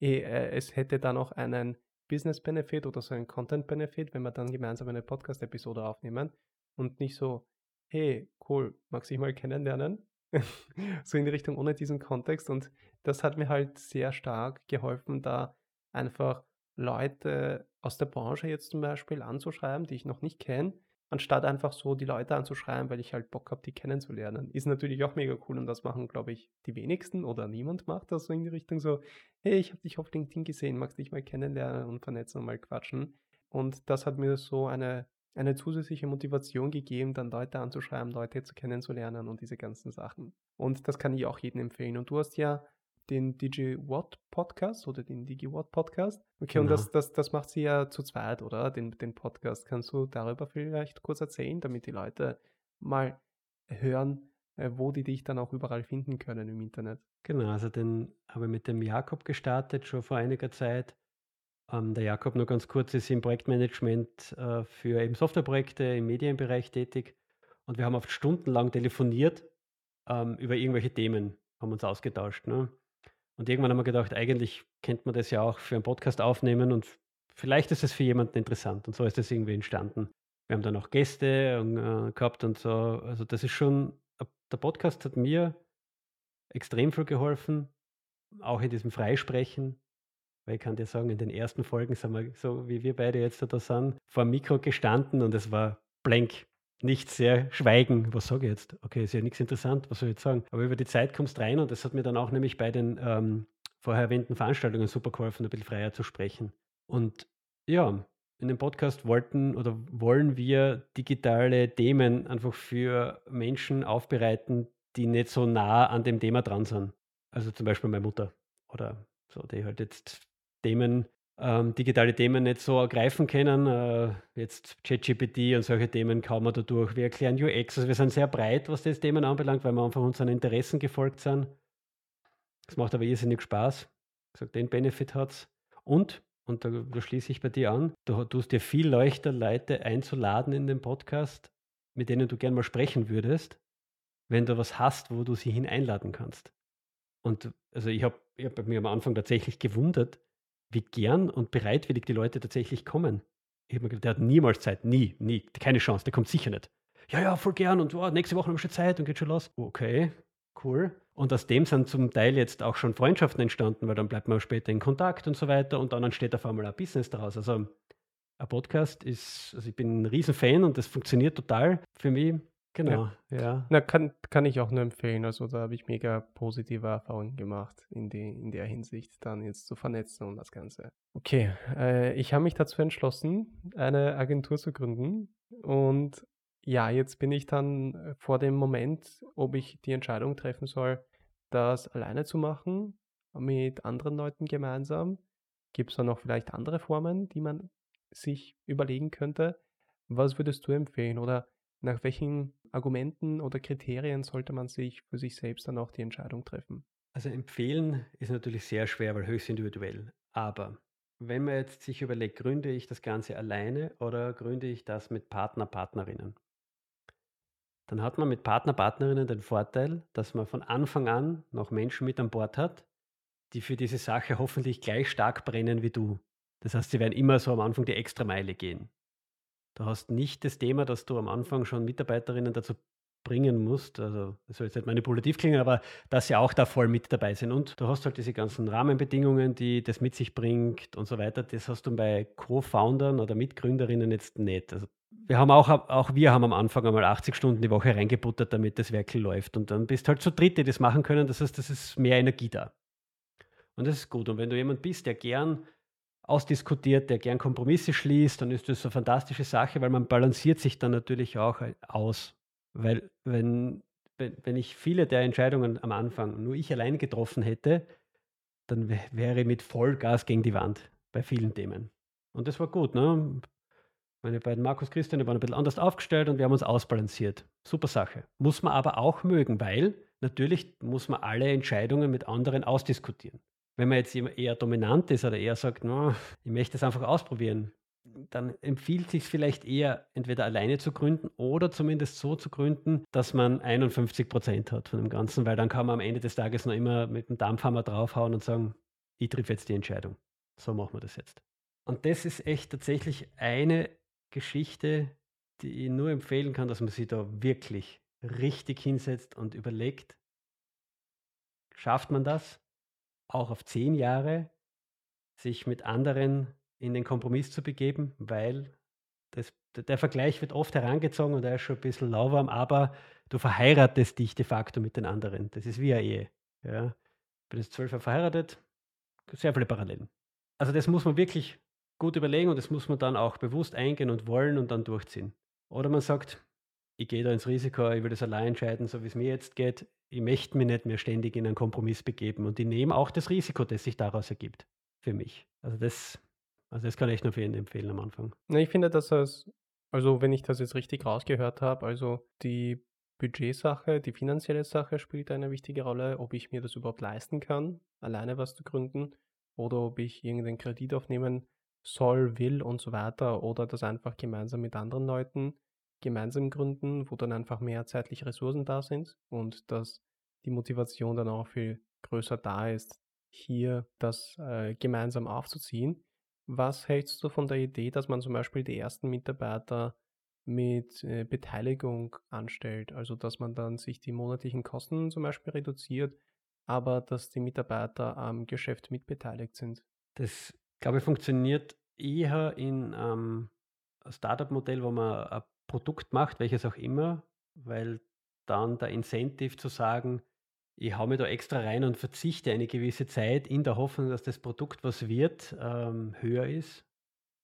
eh, äh, es hätte dann auch einen Business-Benefit oder so einen Content-Benefit, wenn wir dann gemeinsam eine Podcast-Episode aufnehmen und nicht so, hey, cool, magst du dich mal kennenlernen? <laughs> so in die Richtung ohne diesen Kontext. Und das hat mir halt sehr stark geholfen, da einfach Leute aus der Branche jetzt zum Beispiel anzuschreiben, die ich noch nicht kenne anstatt einfach so die Leute anzuschreiben, weil ich halt Bock habe, die kennenzulernen. Ist natürlich auch mega cool und das machen, glaube ich, die wenigsten oder niemand macht das so in die Richtung so, hey, ich habe dich auf LinkedIn gesehen, magst dich mal kennenlernen und vernetzen und mal quatschen. Und das hat mir so eine, eine zusätzliche Motivation gegeben, dann Leute anzuschreiben, Leute zu kennenzulernen und diese ganzen Sachen. Und das kann ich auch jedem empfehlen. Und du hast ja den DigiWatt Podcast oder den DigiWatt Podcast. Okay, genau. und das, das, das macht sie ja zu zweit, oder? Den, den Podcast. Kannst du darüber vielleicht kurz erzählen, damit die Leute mal hören, äh, wo die dich dann auch überall finden können im Internet? Genau, also den habe ich mit dem Jakob gestartet, schon vor einiger Zeit. Ähm, der Jakob, nur ganz kurz, ist im Projektmanagement äh, für eben Softwareprojekte im Medienbereich tätig. Und wir haben oft stundenlang telefoniert ähm, über irgendwelche Themen, haben uns ausgetauscht. Ne? Und irgendwann haben wir gedacht, eigentlich könnte man das ja auch für einen Podcast aufnehmen und vielleicht ist es für jemanden interessant. Und so ist das irgendwie entstanden. Wir haben dann auch Gäste und, äh, gehabt und so. Also das ist schon, der Podcast hat mir extrem viel geholfen, auch in diesem Freisprechen. Weil ich kann dir sagen, in den ersten Folgen sind wir, so wie wir beide jetzt da sind, vor dem Mikro gestanden und es war blank nicht sehr schweigen. Was sage ich jetzt? Okay, ist ja nichts interessant, was soll ich jetzt sagen? Aber über die Zeit kommst rein und das hat mir dann auch nämlich bei den ähm, vorher erwähnten Veranstaltungen super geholfen, ein bisschen freier zu sprechen. Und ja, in dem Podcast wollten oder wollen wir digitale Themen einfach für Menschen aufbereiten, die nicht so nah an dem Thema dran sind. Also zum Beispiel meine Mutter oder so die halt jetzt Themen, ähm, digitale Themen nicht so ergreifen können. Äh, jetzt ChatGPT und solche Themen kaum man dadurch. Wir erklären UX, also wir sind sehr breit, was das Themen anbelangt, weil wir einfach unseren Interessen gefolgt sind. Das macht aber irrsinnig Spaß. Ich sag, den Benefit hat es. Und, und da, da, schließe ich bei dir an, du tust dir viel leichter, Leute einzuladen in den Podcast, mit denen du gern mal sprechen würdest, wenn du was hast, wo du sie hin einladen kannst. Und also ich habe ich hab mir am Anfang tatsächlich gewundert, wie gern und bereitwillig die Leute tatsächlich kommen. Ich habe mir gedacht, der hat niemals Zeit, nie, nie, keine Chance, der kommt sicher nicht. Ja, ja, voll gern und oh, nächste Woche haben wir schon Zeit und geht schon los. Okay, cool. Und aus dem sind zum Teil jetzt auch schon Freundschaften entstanden, weil dann bleibt man später in Kontakt und so weiter und dann entsteht auf einmal ein Business daraus. Also ein Podcast ist, also ich bin ein Riesenfan und das funktioniert total für mich. Genau, ja. ja. Na, kann, kann ich auch nur empfehlen. Also da habe ich mega positive Erfahrungen gemacht in, die, in der Hinsicht, dann jetzt zu vernetzen und das Ganze. Okay, äh, ich habe mich dazu entschlossen, eine Agentur zu gründen. Und ja, jetzt bin ich dann vor dem Moment, ob ich die Entscheidung treffen soll, das alleine zu machen, mit anderen Leuten gemeinsam. Gibt es da noch vielleicht andere Formen, die man sich überlegen könnte? Was würdest du empfehlen? Oder nach welchen Argumenten oder Kriterien sollte man sich für sich selbst dann auch die Entscheidung treffen? Also empfehlen ist natürlich sehr schwer, weil höchst individuell. Aber wenn man jetzt sich überlegt, gründe ich das Ganze alleine oder gründe ich das mit Partner, Partnerinnen? Dann hat man mit Partner, Partnerinnen den Vorteil, dass man von Anfang an noch Menschen mit an Bord hat, die für diese Sache hoffentlich gleich stark brennen wie du. Das heißt, sie werden immer so am Anfang die Extrameile gehen. Du hast nicht das Thema, dass du am Anfang schon Mitarbeiterinnen dazu bringen musst, also das soll jetzt nicht manipulativ klingen, aber dass sie auch da voll mit dabei sind. Und du hast halt diese ganzen Rahmenbedingungen, die das mit sich bringt und so weiter. Das hast du bei Co-Foundern oder Mitgründerinnen jetzt nicht. Also wir haben auch, auch wir haben am Anfang einmal 80 Stunden die Woche reingebuttert, damit das Werkel läuft. Und dann bist halt zu dritt, die das machen können. Das heißt, das ist mehr Energie da. Und das ist gut. Und wenn du jemand bist, der gern ausdiskutiert, der gern Kompromisse schließt, dann ist das eine fantastische Sache, weil man balanciert sich dann natürlich auch aus. Weil wenn, wenn, wenn ich viele der Entscheidungen am Anfang nur ich allein getroffen hätte, dann wäre ich mit Vollgas gegen die Wand bei vielen Themen. Und das war gut. Ne? Meine beiden Markus Christian waren ein bisschen anders aufgestellt und wir haben uns ausbalanciert. Super Sache. Muss man aber auch mögen, weil natürlich muss man alle Entscheidungen mit anderen ausdiskutieren. Wenn man jetzt eher dominant ist oder eher sagt, no, ich möchte es einfach ausprobieren, dann empfiehlt es sich vielleicht eher, entweder alleine zu gründen oder zumindest so zu gründen, dass man 51 Prozent hat von dem Ganzen, weil dann kann man am Ende des Tages noch immer mit dem Dampfhammer draufhauen und sagen, ich triff jetzt die Entscheidung. So machen wir das jetzt. Und das ist echt tatsächlich eine Geschichte, die ich nur empfehlen kann, dass man sich da wirklich richtig hinsetzt und überlegt, schafft man das? Auch auf zehn Jahre sich mit anderen in den Kompromiss zu begeben, weil das, der Vergleich wird oft herangezogen und er ist schon ein bisschen lauwarm, aber du verheiratest dich de facto mit den anderen. Das ist wie eine Ehe. Ja. Ich bin jetzt zwölf Jahre verheiratet, sehr viele Parallelen. Also das muss man wirklich gut überlegen und das muss man dann auch bewusst eingehen und wollen und dann durchziehen. Oder man sagt, ich gehe da ins Risiko, ich will das allein entscheiden, so wie es mir jetzt geht. Ich möchte mich nicht mehr ständig in einen Kompromiss begeben und ich nehme auch das Risiko, das sich daraus ergibt, für mich. Also das, also das kann ich nur für jeden empfehlen am Anfang. Na, ich finde, dass das, also wenn ich das jetzt richtig rausgehört habe, also die Budgetsache, die finanzielle Sache spielt eine wichtige Rolle, ob ich mir das überhaupt leisten kann, alleine was zu gründen, oder ob ich irgendeinen Kredit aufnehmen soll, will und so weiter, oder das einfach gemeinsam mit anderen Leuten gemeinsam gründen, wo dann einfach mehr zeitliche Ressourcen da sind und dass die Motivation dann auch viel größer da ist, hier das äh, gemeinsam aufzuziehen. Was hältst du von der Idee, dass man zum Beispiel die ersten Mitarbeiter mit äh, Beteiligung anstellt? Also dass man dann sich die monatlichen Kosten zum Beispiel reduziert, aber dass die Mitarbeiter am Geschäft mitbeteiligt sind? Das, glaube ich, funktioniert eher in einem Startup-Modell, wo man ein Produkt macht, welches auch immer, weil dann der Incentive zu sagen, ich hau mir da extra rein und verzichte eine gewisse Zeit in der Hoffnung, dass das Produkt, was wird, ähm, höher ist.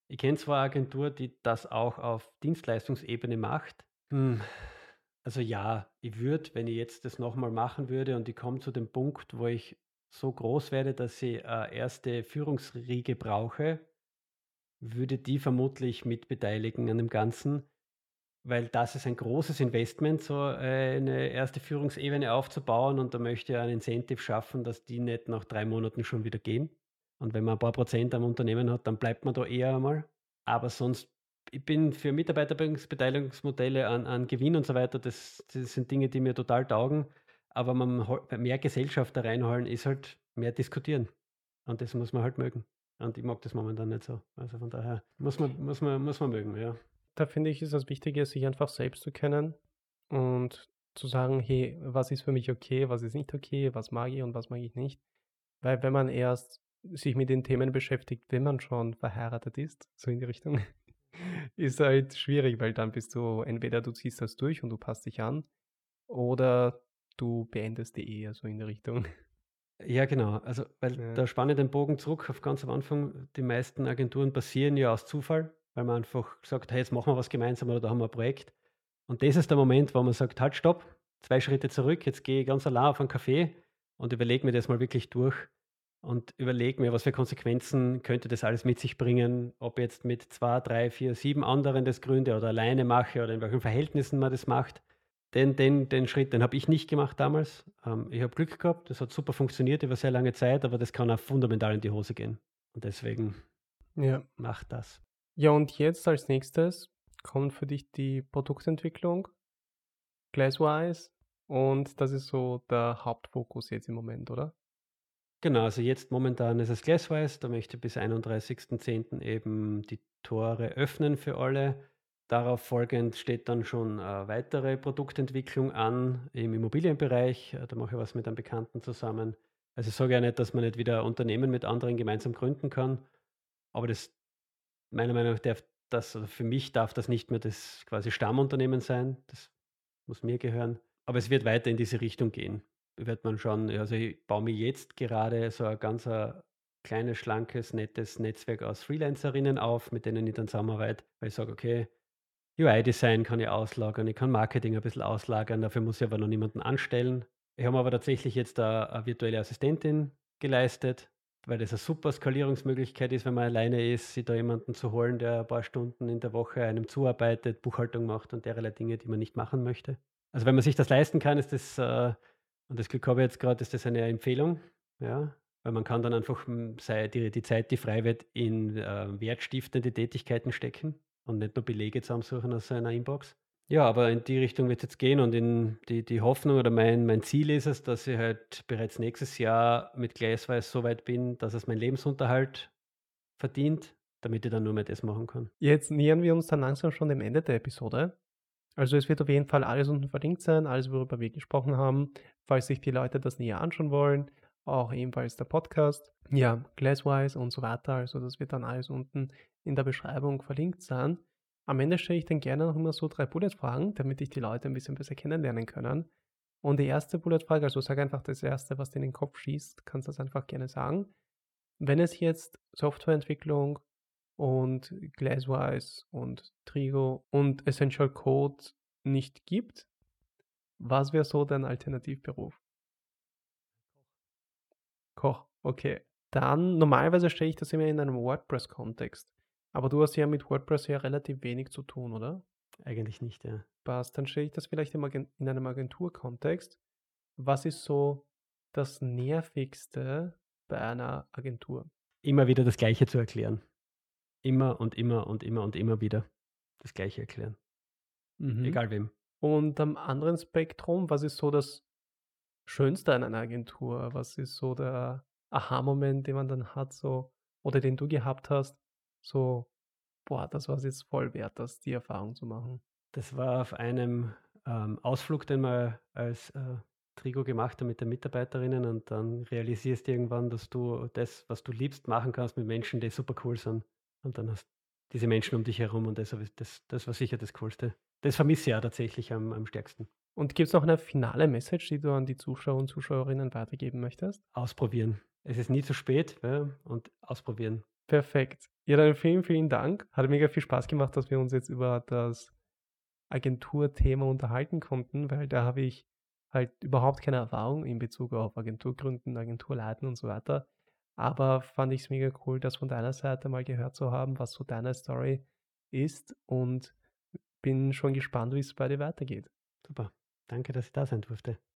Ich kenne zwar eine Agentur, die das auch auf Dienstleistungsebene macht. Hm. Also ja, ich würde, wenn ich jetzt das nochmal machen würde und ich komme zu dem Punkt, wo ich so groß werde, dass ich eine erste Führungsriege brauche, würde die vermutlich mitbeteiligen an dem Ganzen, weil das ist ein großes Investment, so eine erste Führungsebene aufzubauen und da möchte ich ein Incentive schaffen, dass die nicht nach drei Monaten schon wieder gehen. Und wenn man ein paar Prozent am Unternehmen hat, dann bleibt man da eher einmal. Aber sonst, ich bin für Mitarbeiterbeteiligungsmodelle an, an Gewinn und so weiter, das, das sind Dinge, die mir total taugen. Aber man, mehr Gesellschaft da reinholen ist halt mehr diskutieren. Und das muss man halt mögen. Und ich mag das momentan nicht so. Also von daher muss man, muss man, muss man mögen, ja. Da finde ich, ist das Wichtige, sich einfach selbst zu kennen und zu sagen, hey, was ist für mich okay, was ist nicht okay, was mag ich und was mag ich nicht. Weil wenn man erst sich mit den Themen beschäftigt, wenn man schon verheiratet ist, so in die Richtung, <laughs> ist halt schwierig, weil dann bist du, entweder du ziehst das durch und du passt dich an, oder du beendest die Ehe, so in die Richtung. Ja, genau. Also, weil ja. da spanne ich den Bogen zurück auf ganz am Anfang. Die meisten Agenturen passieren ja aus Zufall, weil man einfach sagt, hey, jetzt machen wir was gemeinsam oder da haben wir ein Projekt. Und das ist der Moment, wo man sagt, halt, stopp, zwei Schritte zurück, jetzt gehe ich ganz allein auf einen Café und überlege mir das mal wirklich durch und überlege mir, was für Konsequenzen könnte das alles mit sich bringen, ob jetzt mit zwei, drei, vier, sieben anderen das gründe oder alleine mache oder in welchen Verhältnissen man das macht den, den, den Schritt, den habe ich nicht gemacht damals. Ähm, ich habe Glück gehabt, das hat super funktioniert über sehr lange Zeit, aber das kann auch fundamental in die Hose gehen. Und deswegen ja. macht das. Ja, und jetzt als nächstes kommt für dich die Produktentwicklung, Glasswise, und das ist so der Hauptfokus jetzt im Moment, oder? Genau, also jetzt momentan ist es Glasswise, da möchte ich bis 31.10. eben die Tore öffnen für alle. Darauf folgend steht dann schon äh, weitere Produktentwicklung an im Immobilienbereich. Äh, da mache ich was mit einem Bekannten zusammen. Also ich sage ja nicht, dass man nicht wieder Unternehmen mit anderen gemeinsam gründen kann, aber das meiner Meinung nach darf das, also für mich darf das nicht mehr das quasi Stammunternehmen sein. Das muss mir gehören. Aber es wird weiter in diese Richtung gehen. Wird man schauen, also ich baue mir jetzt gerade so ein ganz äh, kleines, schlankes, nettes Netzwerk aus Freelancerinnen auf, mit denen ich dann zusammenarbeite, weil ich sage, okay, UI-Design kann ich auslagern, ich kann Marketing ein bisschen auslagern, dafür muss ich aber noch niemanden anstellen. Ich habe aber tatsächlich jetzt eine virtuelle Assistentin geleistet, weil das eine super Skalierungsmöglichkeit ist, wenn man alleine ist, sich da jemanden zu holen, der ein paar Stunden in der Woche einem zuarbeitet, Buchhaltung macht und derlei Dinge, die man nicht machen möchte. Also wenn man sich das leisten kann, ist das, äh, und das Glück habe ich jetzt gerade, ist das eine Empfehlung, ja, weil man kann dann einfach hm, die, die Zeit, die frei wird, in äh, wertstiftende Tätigkeiten stecken und nicht nur Belege zusammensuchen aus seiner Inbox. Ja, aber in die Richtung wird es jetzt gehen und in die, die Hoffnung oder mein, mein Ziel ist es, dass ich halt bereits nächstes Jahr mit Gleisweiß so weit bin, dass es meinen Lebensunterhalt verdient, damit ich dann nur mehr das machen kann. Jetzt nähern wir uns dann langsam schon dem Ende der Episode. Also es wird auf jeden Fall alles unten verlinkt sein, alles worüber wir gesprochen haben, falls sich die Leute das näher anschauen wollen, auch ebenfalls der Podcast, ja, Glasswise und so weiter. Also das wird dann alles unten in der Beschreibung verlinkt sein. Am Ende stelle ich dann gerne noch immer so drei Bullet-Fragen, damit ich die Leute ein bisschen besser kennenlernen können. Und die erste Bullet-Frage, also sag einfach das erste, was dir in den Kopf schießt, kannst du das einfach gerne sagen. Wenn es jetzt Softwareentwicklung und Glasswise und Trigo und Essential Code nicht gibt, was wäre so dein Alternativberuf? Koch, okay. Dann, normalerweise stelle ich das immer in einem WordPress-Kontext. Aber du hast ja mit WordPress ja relativ wenig zu tun, oder? Eigentlich nicht, ja. Passt, dann stelle ich das vielleicht in einem Agenturkontext. Was ist so das Nervigste bei einer Agentur? Immer wieder das Gleiche zu erklären. Immer und immer und immer und immer wieder das Gleiche erklären. Mhm. Egal wem. Und am anderen Spektrum, was ist so das Schönste an einer Agentur? Was ist so der Aha-Moment, den man dann hat, so, oder den du gehabt hast, so, boah, das war es jetzt voll wert, das, die Erfahrung zu machen? Das war auf einem ähm, Ausflug, den wir als äh, Trigo gemacht haben mit den Mitarbeiterinnen und dann realisierst du irgendwann, dass du das, was du liebst, machen kannst mit Menschen, die super cool sind. Und dann hast diese Menschen um dich herum und das, das, das war sicher das Coolste. Das vermisse ich ja tatsächlich am, am stärksten. Und gibt es noch eine finale Message, die du an die Zuschauer und Zuschauerinnen weitergeben möchtest? Ausprobieren. Es ist nie zu spät ja, und ausprobieren. Perfekt. Ja, dann vielen, vielen Dank. Hat mega viel Spaß gemacht, dass wir uns jetzt über das Agenturthema unterhalten konnten, weil da habe ich halt überhaupt keine Erfahrung in Bezug auf Agenturgründen, Agenturleiten und so weiter. Aber fand ich es mega cool, das von deiner Seite mal gehört zu haben, was so deine Story ist und bin schon gespannt, wie es bei dir weitergeht. Super. Danke, dass ich da sein durfte.